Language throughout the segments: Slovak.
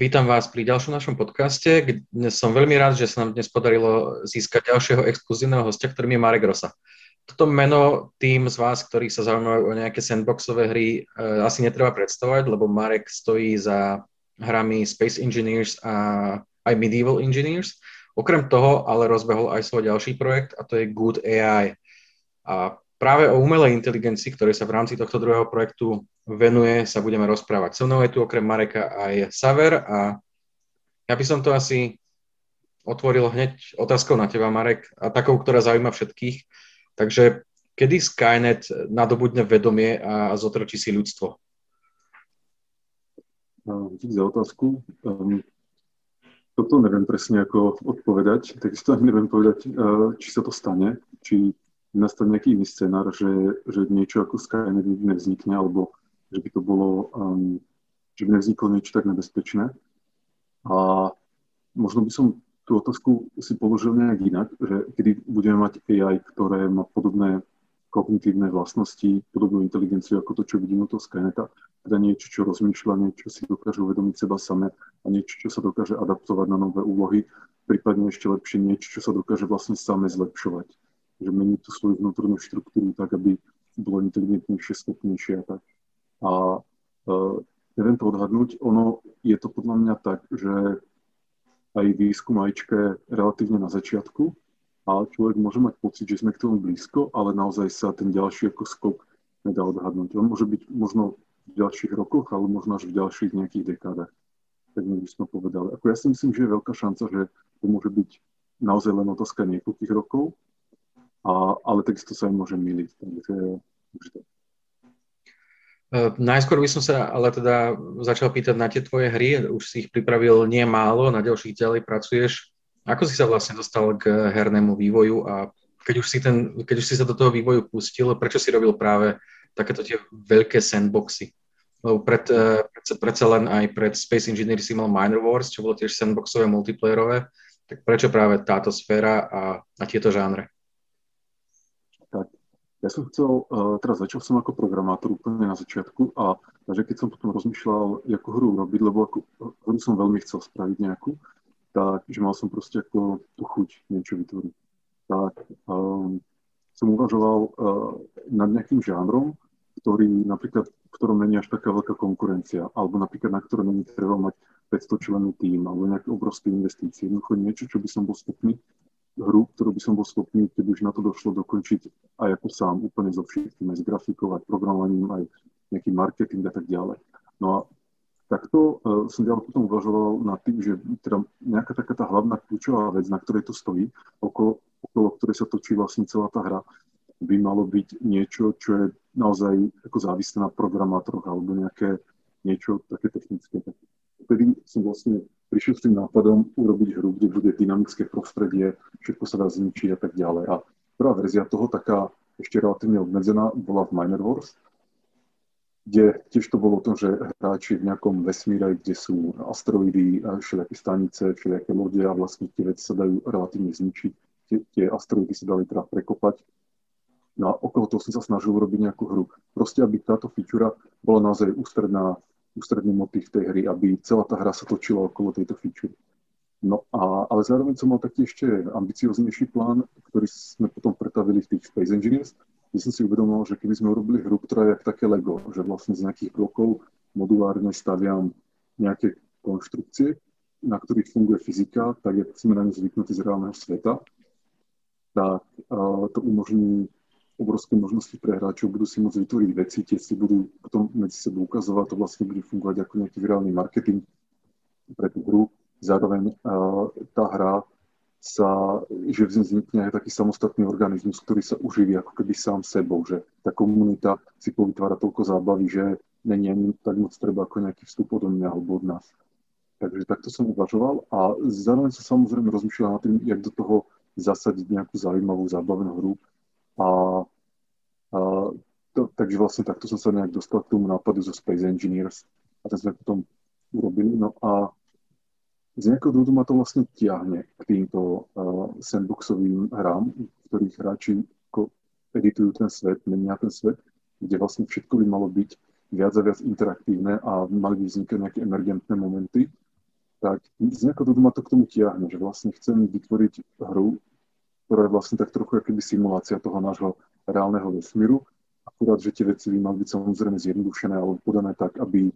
Vítam vás pri ďalšom našom podcaste. Dnes som veľmi rád, že sa nám dnes podarilo získať ďalšieho exkluzívneho hostia, ktorým je Marek Rosa. Toto meno tým z vás, ktorí sa zaujímajú o nejaké sandboxové hry, e, asi netreba predstavovať, lebo Marek stojí za hrami Space Engineers a aj Medieval Engineers. Okrem toho ale rozbehol aj svoj ďalší projekt a to je Good AI. A práve o umelej inteligencii, ktorej sa v rámci tohto druhého projektu venuje, sa budeme rozprávať. So mnou je tu okrem Mareka aj Saver a ja by som to asi otvoril hneď otázkou na teba, Marek, a takou, ktorá zaujíma všetkých. Takže kedy Skynet nadobudne vedomie a zotročí si ľudstvo? Díky za otázku. Um, toto neviem presne ako odpovedať, takisto ani neviem povedať, uh, či sa to stane, či nastane nejaký iný scenár, že, že niečo ako Skynet nevznikne, alebo že by to bolo, um, že by nevzniklo niečo tak nebezpečné. A možno by som tú otázku si položil nejak inak, že kedy budeme mať AI, ktoré má podobné kognitívne vlastnosti, podobnú inteligenciu ako to, čo vidíme od toho Skyneta, teda niečo, čo rozmýšľa, niečo si dokáže uvedomiť seba same a niečo, čo sa dokáže adaptovať na nové úlohy, prípadne ešte lepšie niečo, čo sa dokáže vlastne same zlepšovať. Že mení tú svoju vnútornú štruktúru tak, aby bolo inteligentnejšie, schopnejšie a tak. A e, neviem to odhadnúť, ono je to podľa mňa tak, že aj výskum AIčka relatívne na začiatku a človek môže mať pocit, že sme k tomu blízko, ale naozaj sa ten ďalší ako skok nedá odhadnúť. On môže byť možno v ďalších rokoch, ale možno až v ďalších nejakých dekádach. Tak by sme povedali. Ako ja si myslím, že je veľká šanca, že to môže byť naozaj len otázka niekoľkých rokov, a, ale takisto sa aj môže miliť. Takže, takže tak. Uh, najskôr by som sa ale teda začal pýtať na tie tvoje hry, už si ich pripravil nie málo, na ďalších ďalej pracuješ. Ako si sa vlastne dostal k hernému vývoju a keď už si, ten, keď už si sa do toho vývoju pustil, prečo si robil práve takéto tie veľké sandboxy? Lebo pred, uh, pred, predsa len aj pred Space Engineer si mal Minor Wars, čo bolo tiež sandboxové, multiplayerové, tak prečo práve táto sféra a, a tieto žánre? Ja som chcel, uh, teraz začal som ako programátor úplne na začiatku a takže keď som potom rozmýšľal, akú hru robiť, lebo ako, hru som veľmi chcel spraviť nejakú, tak, že mal som proste ako tú chuť niečo vytvoriť. Tak um, som uvažoval uh, nad nejakým žánrom, ktorý napríklad, v ktorom není až taká veľká konkurencia, alebo napríklad na ktorom není treba mať 500 členov tým, alebo nejaké obrovské investície. Jednoducho niečo, čo by som bol schopný hru, ktorú by som bol schopný, keď už na to došlo, dokončiť aj ako sám, úplne so všetkým, aj s grafikou, aj programovaním, aj nejaký marketing a tak ďalej. No a takto uh, som ďalej potom uvažoval na tým, že teda nejaká taká tá hlavná kľúčová vec, na ktorej to stojí, okolo, okolo ktorej sa točí vlastne celá tá hra, by malo byť niečo, čo je naozaj ako závislé na programátoroch alebo nejaké niečo také technické. Vtedy som vlastne prišiel s tým nápadom urobiť hru, kde bude dynamické prostredie, všetko sa dá zničiť a tak ďalej. A prvá verzia toho, taká ešte relatívne obmedzená, bola v Minor Wars, kde tiež to bolo o tom, že hráči v nejakom vesmíre, kde sú asteroidy, všelijaké stanice, všelijaké lode a vlastne tie veci sa dajú relatívne zničiť. Tie, tie asteroidy sa dali teda prekopať. No a okolo toho som sa snažil urobiť nejakú hru. Proste, aby táto feature bola naozaj ústredná ústredný motív tej hry, aby celá tá hra sa točila okolo tejto feature. No a, ale zároveň som mal taký ešte ambicioznejší plán, ktorý sme potom pretavili v tých Space Engineers, kde som si uvedomil, že keby sme urobili hru, ktorá je jak také Lego, že vlastne z nejakých blokov modulárne staviam nejaké konštrukcie, na ktorých funguje fyzika, tak jak sme na ňu zvyknutí z reálneho sveta, tak uh, to umožní obrovské možnosti pre hráčov, budú si môcť vytvoriť veci, tie si budú potom medzi sebou ukazovať, to vlastne bude fungovať ako nejaký virálny marketing pre tú hru. Zároveň tá hra sa, že vznikne aj taký samostatný organizmus, ktorý sa uživí ako keby sám sebou, že tá komunita si povytvára toľko zábavy, že není ani tak moc treba ako nejaký vstup od mňa alebo od nás. Takže takto som uvažoval a zároveň som samozrejme rozmýšľal nad tým, jak do toho zasadiť nejakú zaujímavú, zábavnú hru, a, a to, takže vlastne takto som sa nejak dostal k tomu nápadu zo Space Engineers a ten sme potom urobili. No a z nejakého dôvodu ma to vlastne tiahne k týmto uh, sandboxovým hrám, v ktorých hráči editujú ten svet, menia ten svet, kde vlastne všetko by malo byť viac a viac interaktívne a mali by vznikať nejaké emergentné momenty. tak z nejakého dôvodu ma to k tomu tiahne, že vlastne chcem vytvoriť hru, ktorá je vlastne tak trochu akoby simulácia toho nášho reálneho vesmíru. Akurát, že tie veci by mali byť samozrejme zjednodušené alebo podané tak, aby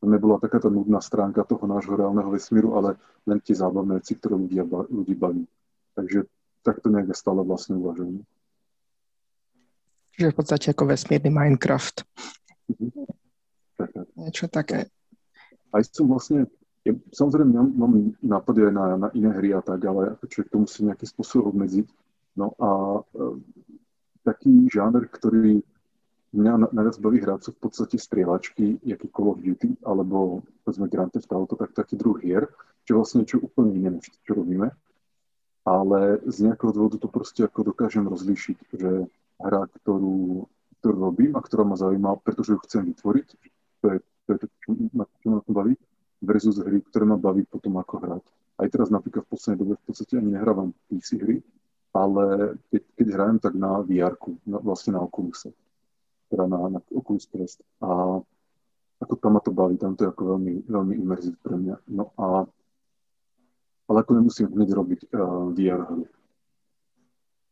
nebola taká tá nudná stránka toho nášho reálneho vesmíru, ale len tie zábavné veci, ktoré ľudia, ľudí baví. Takže takto nejak stále vlastne uvažujem. Čiže v podstate ako vesmírny Minecraft. Mhm. Tak, tak. Niečo také. Aj som vlastne ja, samozrejme, mám, mám nápady aj na, na iné hry a tak, ale človek to musí nejakým spôsobom obmedziť. No a e, taký žáner, ktorý mňa najviac baví hrať sú v podstate strieľačky, jaký Call of Duty, alebo povedzme Grand Theft Auto, tak taký druh hier, čo vlastne niečo úplne iné, než čo robíme. Ale z nejakého dôvodu to proste ako dokážem rozlíšiť, že hra, ktorú, ktorú robím a ktorá ma zaujíma, pretože ju chcem vytvoriť, to je to, je to čo, čo ma to baví, versus hry, ktoré ma baví potom ako hrať. Aj teraz napríklad v poslednej dobe v podstate ani nehrávam PC hry, ale keď, keď hrajem, tak na vr na, vlastne na Oculus, teda na, na Oculus Quest. A ako tam ma to baví, tam to je ako veľmi, veľmi imerzív pre mňa. No a ale ako nemusím hneď robiť uh, VR hru.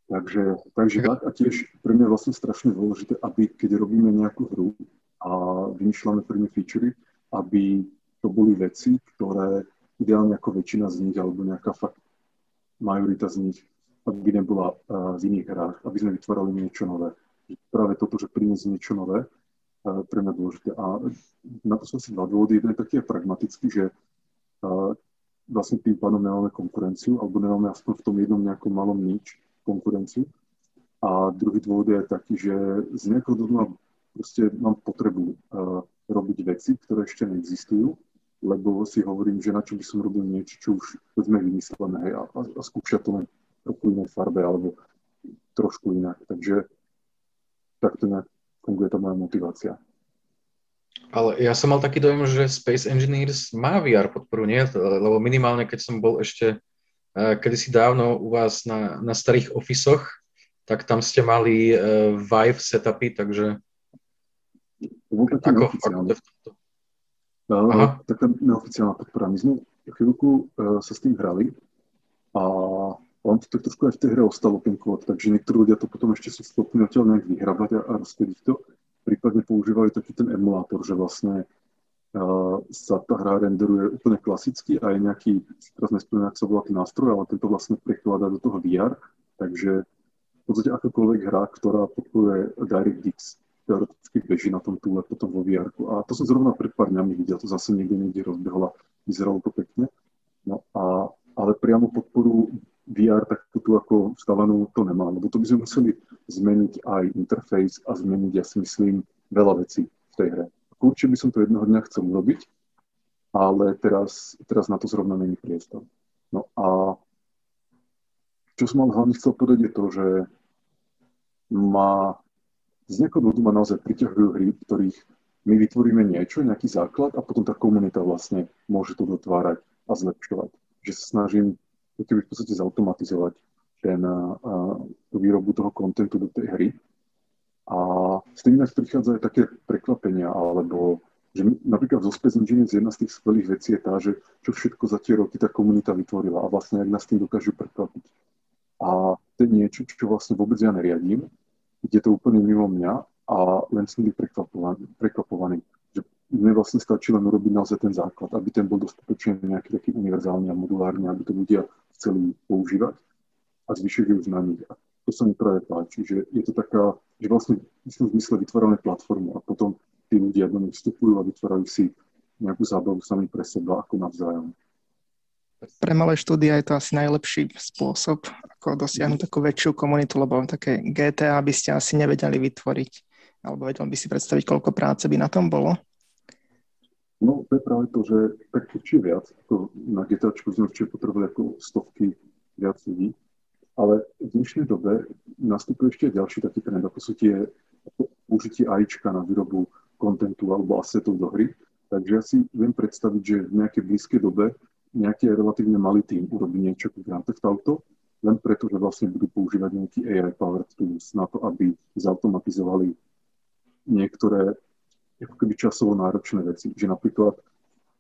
Takže, takže tak a tiež pre mňa je vlastne strašne dôležité, aby keď robíme nejakú hru a vymýšľame pre featurey, aby to boli veci, ktoré ideálne ako väčšina z nich, alebo nejaká fakt majorita z nich, aby nebola uh, v iných hrách, aby sme vytvárali niečo nové. Práve toto, že priniesť niečo nové, uh, pre mňa dôležité. A na to sú asi dva dôvody. Jeden je taký pragmatický, že uh, vlastne tým pádom nemáme konkurenciu, alebo nemáme aspoň v tom jednom nejakom malom nič konkurenciu. A druhý dôvod je taký, že z nejakého dôvodu mám potrebu robiť veci, ktoré ešte neexistujú lebo si hovorím, že na čo by som robil niečo, čo už sme vymyslené hej, a, a, skúšať to len trochu inej farbe alebo trošku inak. Takže takto nejak funguje tá moja motivácia. Ale ja som mal taký dojem, že Space Engineers má VR podporu, nie? Lebo minimálne, keď som bol ešte uh, kedysi dávno u vás na, na starých ofisoch, tak tam ste mali uh, Vive setupy, takže ako, ako to v Aha. taká neoficiálna podpora. My sme chvíľku uh, sa s tým hrali a on to tak trošku aj v tej hre ostalo ten kód, takže niektorí ľudia to potom ešte sú schopní odtiaľ nejak vyhrabať a, a rozkodiť to. Prípadne používali taký ten emulátor, že vlastne uh, sa tá hra renderuje úplne klasicky a je nejaký, teraz nespomínam, ak sa volá ten nástroj, ale tento vlastne prekladá do toho VR, takže v podstate akákoľvek hra, ktorá podporuje DirectX teoreticky beží na tom túle potom vo vr A to som zrovna pred pár dňami videl, to zase niekde niekde rozbehla, vyzeralo to pekne. No a, ale priamo podporu VR tak tu ako vstavanú to nemá, lebo to by sme museli zmeniť aj interfejs a zmeniť, ja si myslím, veľa vecí v tej hre. Určite by som to jedného dňa chcel urobiť, ale teraz, teraz na to zrovna není priestor. No a čo som mal hlavne chcel povedať je to, že má z dôvodu ma naozaj priťahujú hry, v ktorých my vytvoríme niečo, nejaký základ a potom tá komunita vlastne môže to dotvárať a zlepšovať. Že sa snažím keby v podstate zautomatizovať ten, uh, tú výrobu toho kontentu do tej hry. A s tým inak prichádza aj také prekvapenia, alebo že napríklad zo Space Engineers jedna z tých skvelých vecí je tá, že čo všetko za tie roky tá komunita vytvorila a vlastne ak nás tým dokážu prekvapiť. A to je niečo, čo vlastne vôbec ja neriadím, je to úplne mimo mňa a len som byť prekvapovaný, prekvapovaný. Že mne vlastne stačí len urobiť naozaj ten základ, aby ten bol dostatočne nejaký taký univerzálny a modulárny, aby to ľudia chceli používať a zvyšok už na nich. A to sa mi práve páči, že je to taká, že vlastne v tom zmysle vytvárame platformu a potom tí ľudia do nej vstupujú a vytvárajú si nejakú zábavu sami pre seba ako navzájom. Pre malé štúdia je to asi najlepší spôsob, ako dosiahnuť takú väčšiu komunitu, lebo také GTA by ste asi nevedeli vytvoriť. Alebo vedel by si predstaviť, koľko práce by na tom bolo? No, to je práve to, že tak určite viac. Ako na GTAčku sme určite potrebovali ako stovky viac ľudí. Ale v dnešnej dobe nastupuje ešte ďalší taký trend, ako sú tie použitie AIčka na výrobu kontentu alebo asetov do hry. Takže ja si viem predstaviť, že v nejakej blízkej dobe nejaký relatívne malý tým urobí niečo ako Grand Theft Auto, len preto, že vlastne budú používať nejaký AI powered tools na to, aby zautomatizovali niektoré ako keby časovo náročné veci. Že napríklad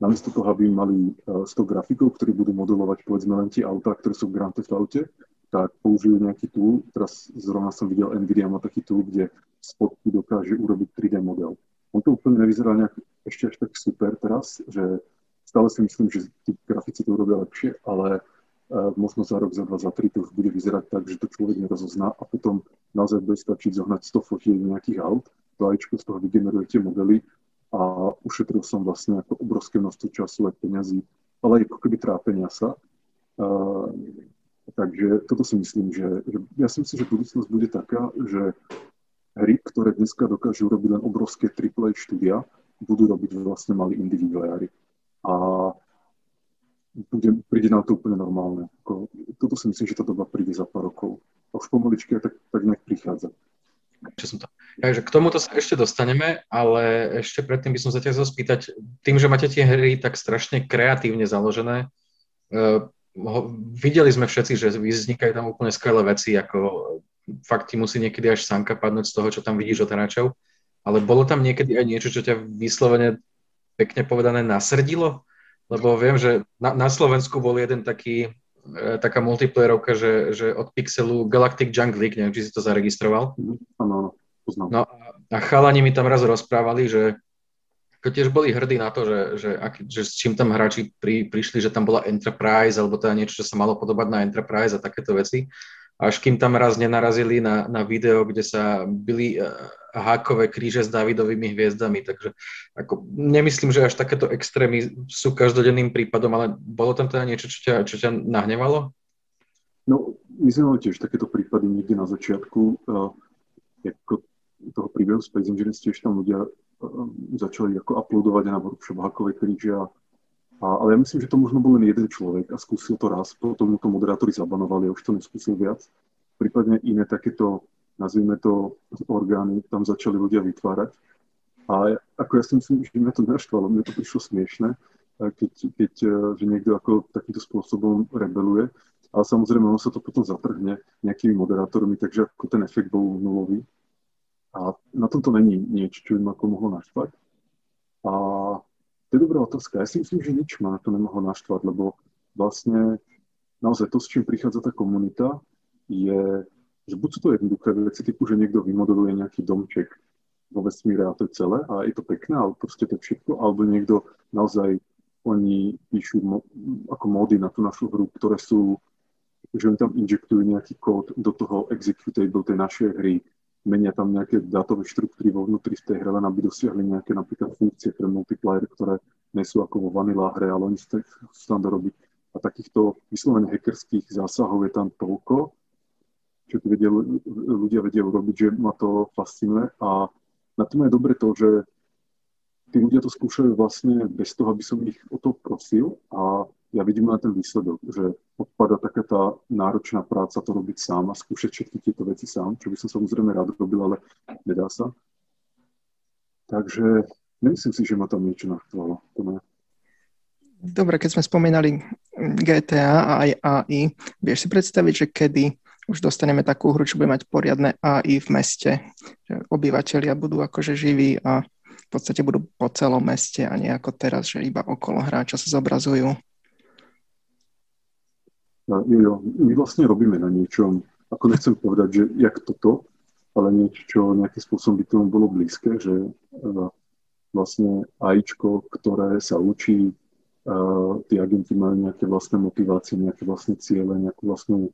namiesto toho, aby mali 100 grafikov, ktorí budú modelovať povedzme len tie autá, ktoré sú v Grand Theft Aute, tak použijú nejaký tool. Teraz zrovna som videl NVIDIA má taký tool, kde spotky dokáže urobiť 3D model. On to úplne nevyzerá nejak ešte až tak super teraz, že stále si myslím, že tí grafici to urobia lepšie, ale uh, možno za rok, za dva, za tri to už bude vyzerať tak, že to človek nerozozná a potom naozaj bude stačiť zohnať 100 fotiek nejakých aut, to ajčko z toho vygenerujete modely a ušetril som vlastne ako obrovské množstvo času a peňazí, ale ako keby trápenia sa. Uh, takže toto si myslím, že, že ja si myslím, že budúcnosť bude taká, že hry, ktoré dneska dokážu robiť len obrovské AAA štúdia, budú robiť vlastne malí individuári a bude, príde nám to úplne normálne. Ako, toto si myslím, že tá doba príde za pár rokov. A už pomaličky tak, tak nejak prichádza. Som to. Takže k tomuto sa ešte dostaneme, ale ešte predtým by som sa ťa chcel spýtať, tým, že máte tie hry tak strašne kreatívne založené, uh, videli sme všetci, že vznikajú tam úplne skvelé veci, ako fakt ti musí niekedy až sánka padnúť z toho, čo tam vidíš od hráčov, ale bolo tam niekedy aj niečo, čo ťa vyslovene pekne povedané nasrdilo? Lebo viem, že na, na Slovensku bol jeden taký, e, taká multiplayerovka, že, že od Pixelu Galactic Junk League, neviem, či si to zaregistroval. Áno, poznám. No a chalani mi tam raz rozprávali, že ako tiež boli hrdí na to, že, že, ak, že s čím tam hráči pri, prišli, že tam bola Enterprise, alebo teda niečo, čo sa malo podobať na Enterprise a takéto veci až kým tam raz nenarazili na, na video, kde sa byli uh, hákové kríže s Davidovými hviezdami, takže ako, nemyslím, že až takéto extrémy sú každodenným prípadom, ale bolo tam teda niečo, čo ťa, čo ťa nahnevalo? No, my sme mali tiež takéto prípady niekde na začiatku, uh, ako toho príbehu Space Engineers, tiež tam ľudia uh, začali ako uploadovať na workshop hákové kríže a a, ale ja myslím, že to možno bol len jeden človek a skúsil to raz, potom mu to moderátori zabanovali a už to neskúsil viac. Prípadne iné takéto, nazvime to, orgány tam začali ľudia vytvárať. A ako ja si myslím, že mňa to naštvalo, mne to prišlo smiešne, keď, keď e, že niekto ako takýmto spôsobom rebeluje. Ale samozrejme, ono sa to potom zatrhne nejakými moderátormi, takže ako ten efekt bol nulový. A na tomto není niečo, čo by ma ako mohlo naštvať. A to je dobrá otázka. Ja si myslím, že nič ma na to nemohlo naštvať, lebo vlastne naozaj to, s čím prichádza tá komunita, je, že buď sú to jednoduché veci, typu, že niekto vymodeluje nejaký domček vo vesmíre a to je celé a je to pekné, ale proste to je všetko, alebo niekto naozaj oni píšu mo, ako módy na tú našu hru, ktoré sú, že oni tam injektujú nejaký kód do toho executable tej našej hry, menia tam nejaké dátové štruktúry vo vnútri z tej hry, len aby dosiahli nejaké napríklad funkcie pre multiplayer, ktoré nie sú ako vo vanilla hre, ale oni sa tam dorobiť. A takýchto vyslovene hackerských zásahov je tam toľko, čo vedia, ľudia vedia urobiť, že ma to fascinuje. A na tom je dobre to, že tí ľudia to skúšajú vlastne bez toho, aby som ich o to prosil a ja vidím len ten výsledok, že odpada taká tá náročná práca to robiť sám a skúšať všetky tieto veci sám, čo by som samozrejme rád robil, ale nedá sa. Takže nemyslím si, že ma tam niečo naštvalo. Dobre, keď sme spomínali GTA a aj AI, vieš si predstaviť, že kedy už dostaneme takú hru, čo bude mať poriadne AI v meste, obyvateľia budú akože živí a v podstate budú po celom meste a nie ako teraz, že iba okolo hráča sa zobrazujú. Jo, jo, my vlastne robíme na niečom, ako nechcem povedať, že jak toto, ale niečo, čo nejakým spôsobom by tomu bolo blízke, že uh, vlastne AIčko, ktoré sa učí, uh, tí agenti majú nejaké vlastné motivácie, nejaké vlastné ciele, nejakú vlastnú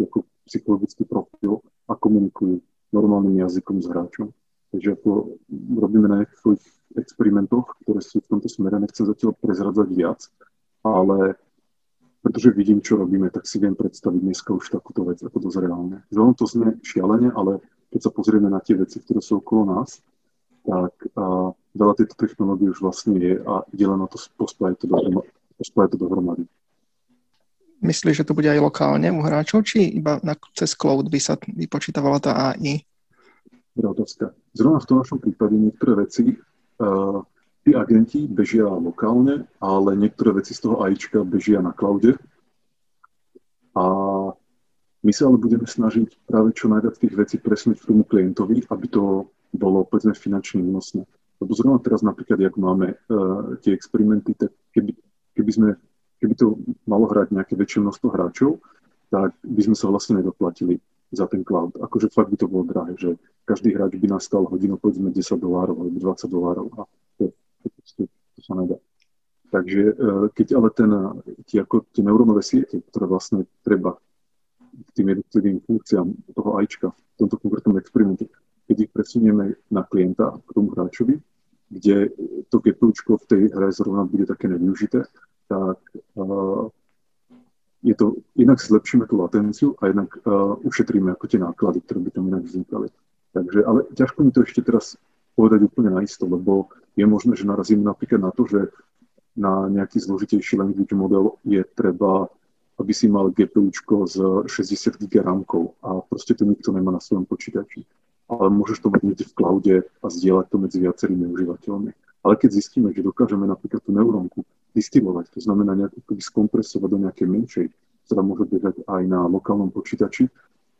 ako psychologický profil a komunikujú normálnym jazykom s hráčom. Takže ako robíme na nejakých experimentoch, ktoré sú v tomto smere, nechcem zatiaľ prezradzať viac, ale pretože vidím, čo robíme, tak si viem predstaviť dneska už takúto vec ako dosť reálne. Zvonom to znie šialene, ale keď sa pozrieme na tie veci, ktoré sú okolo nás, tak a, veľa tejto technológie už vlastne je a ide len na to pospájať to, to dohromady. Myslíš, že to bude aj lokálne u hráčov, či iba na, cez cloud by sa vypočítavala tá AI? Dobrá otázka. Zrovna v tom našom prípade niektoré veci uh, tí agenti bežia lokálne, ale niektoré veci z toho AIčka bežia na cloude. A my sa ale budeme snažiť práve čo najviac tých vecí presnúť k tomu klientovi, aby to bolo povedzme finančne únosné. Lebo zrovna teraz napríklad, jak máme uh, tie experimenty, tak keby, keby, sme, keby to malo hrať nejaké väčšie množstvo hráčov, tak by sme sa vlastne nedoplatili za ten cloud. Akože fakt by to bolo drahé, že každý hráč by nastal hodinu povedzme 10 dolárov alebo 20 dolárov a to, to, to, to sa nedá. Takže e, keď ale ten, tie, ako tie neurónové siete, ktoré vlastne treba k tým jednotlivým funkciám toho AIčka v tomto konkrétnom experimente, keď ich presunieme na klienta, k tomu hráčovi, kde to GPUčko v tej hre zrovna bude také nevyužité, tak uh, je to, inak zlepšíme tú latenciu a jednak uh, ušetríme ako tie náklady, ktoré by tam inak vznikali. Takže, ale ťažko mi to ešte teraz povedať úplne naisto, lebo je možné, že narazím napríklad na to, že na nejaký zložitejší language model je treba, aby si mal GPUčko s 60 GB rámkov a proste to nikto nemá na svojom počítači. Ale môžeš to mať niekde v cloude a zdieľať to medzi viacerými užívateľmi. Ale keď zistíme, že dokážeme napríklad tú neurónku distilovať, to znamená nejako skompresovať do nejakej menšej, ktorá môže bežať aj na lokálnom počítači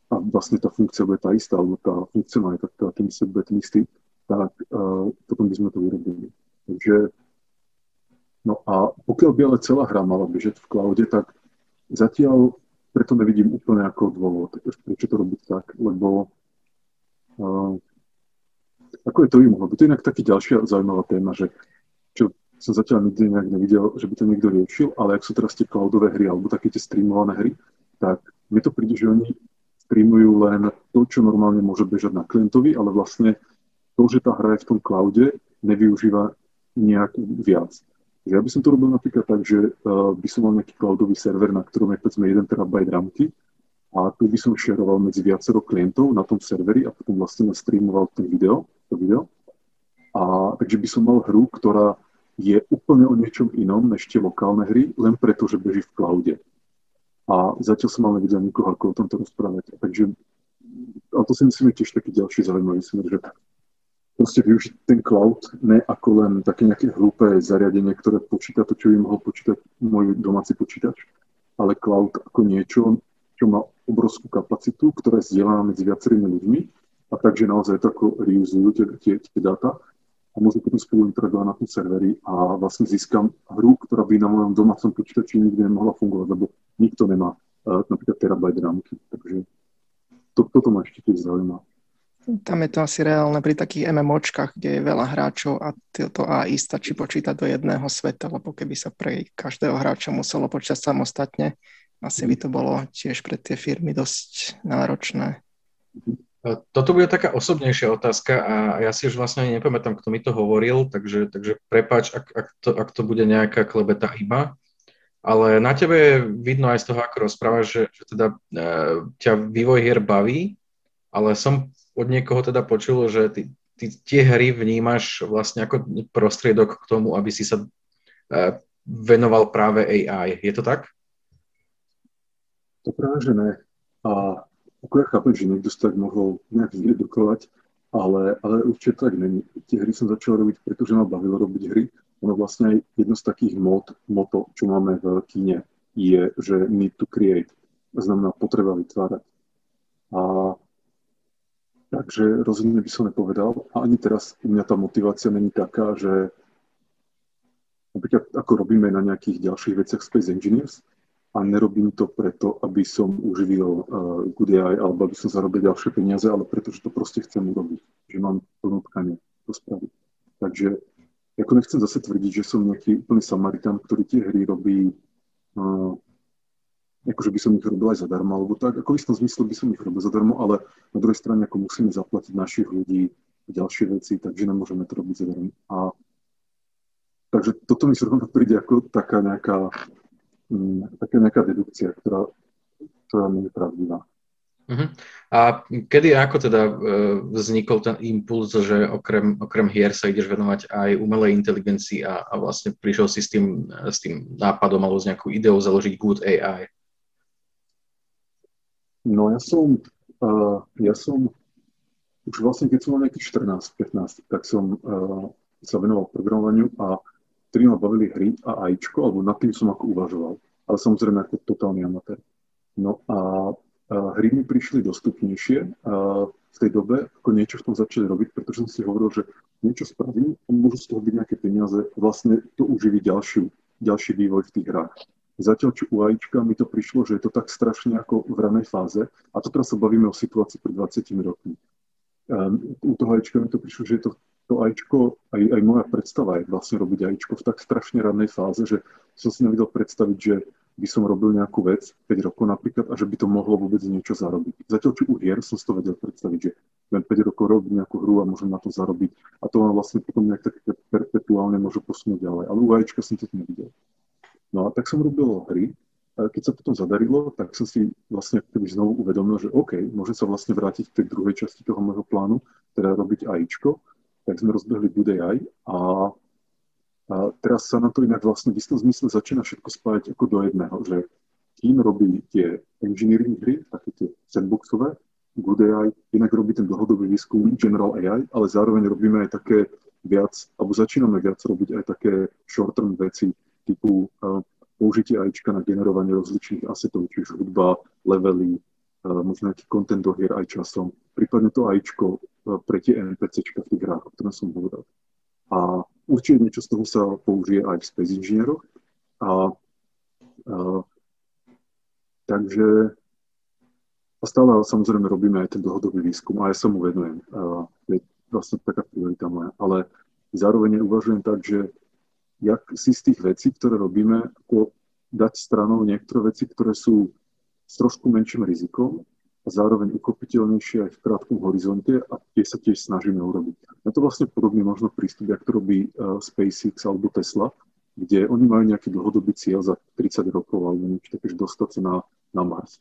a vlastne tá funkcia bude tá istá, alebo tá funkcionalita, tá, ten bude ten istý, tak uh, potom by sme to urobili. Takže, no a pokiaľ by ale celá hra mala bežať v cloude, tak zatiaľ preto nevidím úplne ako dôvod, prečo to robiť tak, lebo uh, ako je to im mohlo byť? To je inak taký ďalšia zaujímavá téma, že som zatiaľ nikdy nejak nevidel, že by to niekto riešil, ale ak sú teraz tie cloudové hry alebo také tie streamované hry, tak mi to príde, že oni streamujú len to, čo normálne môže bežať na klientovi, ale vlastne to, že tá hra je v tom cloude, nevyužíva nejak viac. Že ja by som to robil napríklad tak, že uh, by som mal nejaký cloudový server, na ktorom je povedzme 1 terabajt rámky a tu by som šeroval medzi viacero klientov na tom serveri a potom vlastne streamoval ten video, to video. A takže by som mal hru, ktorá je úplne o niečom inom než tie lokálne hry, len preto, že beží v cloude. A zatiaľ som mal nevidel nikoho, ako o tomto rozprávať. Takže, a to si myslím je tiež taký ďalší zaujímavý smer, že proste využiť ten cloud ne ako len také nejaké hlúpe zariadenie, ktoré počíta to, čo by mohol počítať môj domáci počítač, ale cloud ako niečo, čo má obrovskú kapacitu, ktorá je medzi viacerými ľuďmi a takže naozaj to ako reusujú tie, tie, tie dáta a môžu potom spolu interagovať na tom serveri a vlastne získam hru, ktorá by na mojom domácom počítači nikdy nemohla fungovať, lebo nikto nemá uh, napríklad terabajt rámky. Takže to, toto ma ešte tiež zaujíma. Tam je to asi reálne pri takých MMOčkách, kde je veľa hráčov a to AI stačí počítať do jedného sveta, lebo keby sa pre každého hráča muselo počítať samostatne, asi by to bolo tiež pre tie firmy dosť náročné. Mhm. Toto bude taká osobnejšia otázka a ja si už vlastne ani nepamätám, kto mi to hovoril, takže, takže prepač, ak, ak, to, ak to bude nejaká klebeta iba. Ale na tebe je vidno aj z toho, ako rozprávaš, že, že teda e, ťa vývoj hier baví, ale som od niekoho teda počul, že ty, ty tie hry vnímaš vlastne ako prostriedok k tomu, aby si sa e, venoval práve AI. Je to tak? To práve, že ne. A ako ja chápem, že niekto si tak mohol nejak vyredukovať, ale, ale určite tak není. Tie hry som začal robiť, pretože ma bavilo robiť hry. Ono vlastne aj jedno z takých mod, moto, čo máme v kine, je, že need to create. Znamená potreba vytvárať. A takže rozhodne by som nepovedal. A ani teraz u mňa tá motivácia není taká, že napríklad ako robíme na nejakých ďalších veciach Space Engineers, a nerobím to preto, aby som uživil uh, good AI alebo aby som zarobil ďalšie peniaze, ale preto, že to proste chcem urobiť, že mám plnú tkanie to spraviť. Takže ako nechcem zase tvrdiť, že som nejaký úplný Samaritan, ktorý tie hry robí uh, akože by som ich robil aj zadarmo, alebo tak, ako v istom zmysle by som ich robil zadarmo, ale na druhej strane ako musíme zaplatiť našich ľudí ďalšie veci, takže nemôžeme to robiť zadarmo. A takže toto mi zrovna príde ako taká nejaká taká nejaká dedukcia, ktorá, ktorá nie je pravdivá. Uh-huh. A kedy ako teda uh, vznikol ten impuls, že okrem, okrem hier sa ideš venovať aj umelej inteligencii a, a vlastne prišiel si s tým, s tým nápadom alebo s nejakou ideou založiť Good AI? No ja som, uh, ja som už vlastne keď som mal nejakých 14-15, tak som uh, sa venoval programovaniu a ktorí ma bavili hry a ajčko, alebo nad tým som ako uvažoval. Ale samozrejme ako totálny amatér. No a hry mi prišli dostupnejšie v tej dobe, ako niečo v tom začali robiť, pretože som si hovoril, že niečo spravím a môžu z toho byť nejaké peniaze, vlastne to uživí ďalšiu, ďalší vývoj v tých hrách. Zatiaľ, čo u AIčka mi to prišlo, že je to tak strašne ako v ranej fáze, a to teraz sa bavíme o situácii pred 20 rokmi. Um, u toho AIčka mi to prišlo, že je to, to AIčko, aj, aj moja predstava je vlastne robiť AIčko v tak strašne ranej fáze, že som si nevedel predstaviť, že by som robil nejakú vec 5 rokov napríklad a že by to mohlo vôbec niečo zarobiť. Zatiaľ, čo u hier som si to vedel predstaviť, že len 5 rokov robiť nejakú hru a môžem na to zarobiť a to ma vlastne potom nejak tak perpetuálne môže posunúť ďalej. Ale u AIčka som to nevidel. No a tak som robil hry, a keď sa potom zadarilo, tak som si vlastne keby znovu uvedomil, že OK, môžem sa vlastne vrátiť k tej druhej časti toho môjho plánu, teda robiť AIčko, tak sme rozbehli AI a a teraz sa na to inak vlastne v istom zmysle začína všetko spájať ako do jedného, že tým robí tie engineering hry, také tie sandboxové, Good AI, inak robí ten dlhodobý výskum General AI, ale zároveň robíme aj také viac, alebo začíname viac robiť aj také short-term veci typu uh, použitie AIčka na generovanie rozličných asetov, čiže hudba, levely, uh, možno nejaký content do hier aj časom, prípadne to AIčko uh, pre tie NPCčka v tých hrách, o ktorom som hovoril. A určite niečo z toho sa použije aj v Space Inžinieroch. A, a, takže a stále samozrejme robíme aj ten dlhodobý výskum a ja sa mu venujem. A, je vlastne taká priorita moja. Ale zároveň uvažujem tak, že jak si z tých vecí, ktoré robíme, ako dať stranou niektoré veci, ktoré sú s trošku menším rizikom a zároveň uchopiteľnejšie aj v krátkom horizonte a tie sa tiež snažíme urobiť. Na to vlastne podobný možno prístup, jak to robí uh, SpaceX alebo Tesla, kde oni majú nejaký dlhodobý cieľ za 30 rokov alebo niečo také, dostať sa na, na Mars.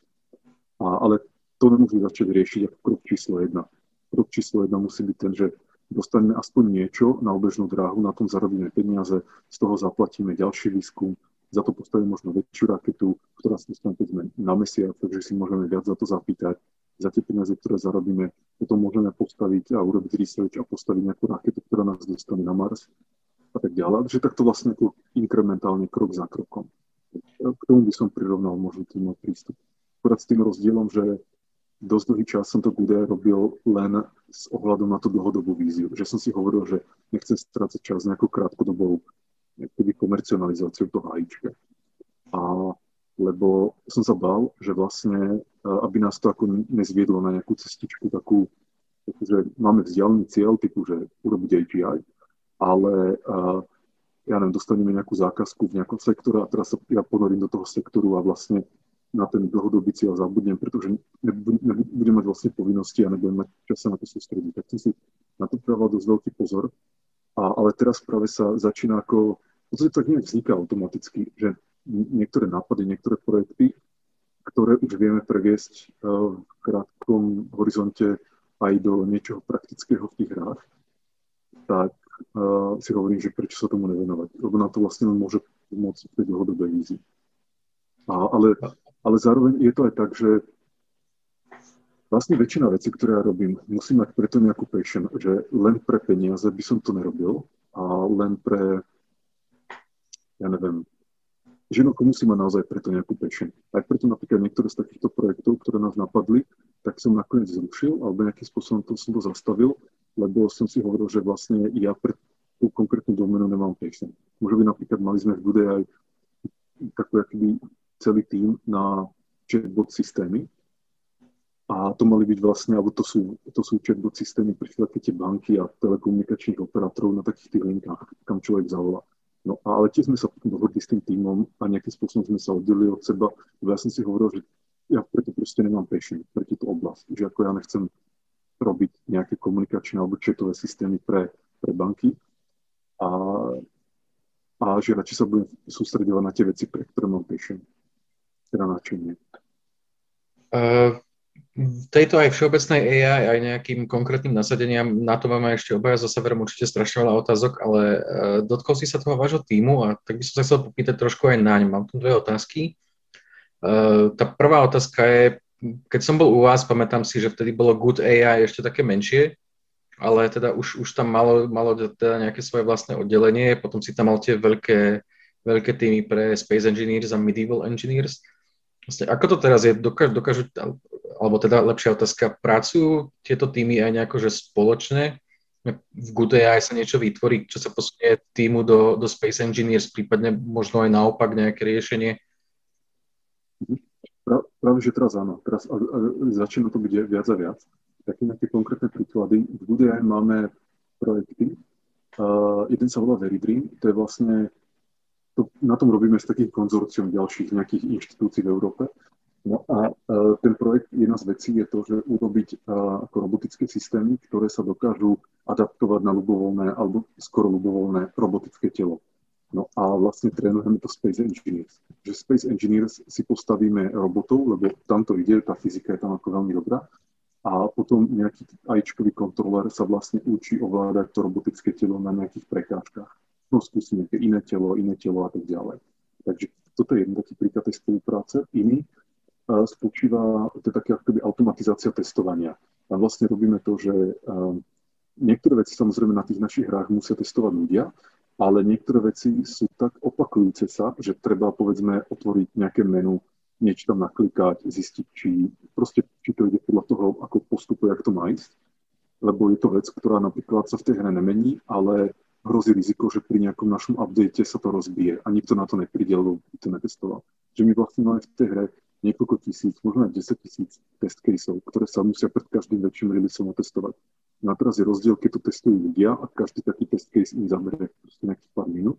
A, ale to nemôžu začať riešiť ako krok číslo jedna. Krok číslo jedna musí byť ten, že dostaneme aspoň niečo na obežnú dráhu, na tom zarobíme peniaze, z toho zaplatíme ďalší výskum, za to postavíme možno väčšiu raketu, ktorá sa dostane na mesiac, takže si môžeme viac za to zapýtať. Za tie peniaze, ktoré zarobíme, potom môžeme postaviť a urobiť research a postaviť nejakú raketu, ktorá nás dostane na Mars a tak ďalej. Takže takto vlastne ako inkrementálne krok za krokom. K tomu by som prirovnal možno tým môj prístup. Akurát s tým rozdielom, že dosť dlhý čas som to bude robil len s ohľadom na tú dlhodobú víziu. Že som si hovoril, že nechcem strácať čas nejakou krátkodobou keby komercionalizáciu toho hajíčka. A lebo som sa bál, že vlastne, aby nás to ako nezviedlo na nejakú cestičku takú, že máme vzdialený cieľ typu, že urobiť AGI, ale ja neviem, dostaneme nejakú zákazku v nejakom sektore a teraz sa ja ponorím do toho sektoru a vlastne na ten dlhodobý cieľ zabudnem, pretože nebudem mať vlastne povinnosti a nebudem mať čas na to sústrediť. Tak som si na to dával dosť veľký pozor. A, ale teraz práve sa začína ako podstate tak nejak vzniká automaticky, že niektoré nápady, niektoré projekty, ktoré už vieme previesť eh, v krátkom horizonte aj do niečoho praktického v tých hrách, tak uh, si hovorím, že prečo sa tomu nevenovať, lebo na to vlastne môže pomôcť v tej dlhodobej vízii. A, ale, ale zároveň je to aj tak, že vlastne väčšina vecí, ktoré ja robím, musí mať preto nejakú passion, že len pre peniaze by som to nerobil a len pre ja neviem, že no, musí mať naozaj preto nejakú passion. Aj preto napríklad niektoré z takýchto projektov, ktoré nás napadli, tak som nakoniec zrušil, alebo nejakým spôsobom to som to zastavil, lebo som si hovoril, že vlastne ja pre tú konkrétnu domenu nemám passion. Môže byť napríklad, mali sme v Bude aj takú akýby celý tým na chatbot systémy, a to mali byť vlastne, alebo to sú, to sú chatbot systémy pre tie banky a telekomunikačných operátorov na takých tých linkách, kam človek zavolá. No ale tiež sme sa potom dohodli s tým týmom a nejakým spôsobom sme sa oddelili od seba, lebo ja som si hovoril, že ja preto proste nemám passion pre túto oblasť, že ako ja nechcem robiť nejaké komunikačné alebo chatové systémy pre, pre banky a, a že radšej sa budem sústredovať na tie veci, pre ktoré mám passion, teda načenie. Uh, tejto aj všeobecnej AI, aj nejakým konkrétnym nasadeniam, na to máme ešte obaja so severom určite strašne veľa otázok, ale uh, dotkol si sa toho vášho týmu a tak by som sa chcel popýtať trošku aj naň. Mám tu dve otázky. Uh, tá prvá otázka je, keď som bol u vás, pamätám si, že vtedy bolo Good AI ešte také menšie, ale teda už, už tam malo, malo teda nejaké svoje vlastné oddelenie, potom si tam mal tie veľké, veľké týmy pre Space Engineers a Medieval Engineers. Vlastne, ako to teraz je? Dokážu, dokážu alebo teda lepšia otázka, pracujú tieto týmy aj nejako, že spoločne? V Good AI sa niečo vytvorí, čo sa posunie týmu do, do Space Engineers, prípadne možno aj naopak nejaké riešenie? Práve, že teraz áno. Teraz a, a, začína to byť viac a viac. Také nejaké konkrétne príklady. V Good AI máme projekty. Uh, jeden sa volá Veridream, to je vlastne to, na tom robíme s takých konzorciom ďalších nejakých inštitúcií v Európe. No a uh, ten projekt, jedna z vecí je to, že urobiť uh, ako robotické systémy, ktoré sa dokážu adaptovať na ľubovoľné alebo skoro ľubovoľné robotické telo. No a vlastne trénujeme to Space Engineers. Že Space Engineers si postavíme robotov, lebo tam to ide, tá fyzika je tam ako veľmi dobrá. A potom nejaký AIčkový kontroler sa vlastne učí ovládať to robotické telo na nejakých prekážkach no skúsi nejaké iné telo, iné telo a tak ďalej. Takže toto je jeden taký príklad tej spolupráce. Iný spočíva, to je také akoby automatizácia testovania. A vlastne robíme to, že niektoré veci samozrejme na tých našich hrách musia testovať ľudia, ale niektoré veci sú tak opakujúce sa, že treba povedzme otvoriť nejaké menu, niečo tam naklikať, zistiť, či proste či to ide podľa toho, ako postupuje, ako to má ísť. Lebo je to vec, ktorá napríklad sa v tej hre nemení, ale hrozí riziko, že pri nejakom našom update sa to rozbije a nikto na to nepríde, lebo to netestoval. Že my vlastne máme v tej hre niekoľko tisíc, možno aj 10 tisíc test caseov, ktoré sa musia pred každým väčším releaseom otestovať. No a teraz je rozdiel, keď to testujú ľudia a každý taký test case im zaberie proste nejakých pár minút,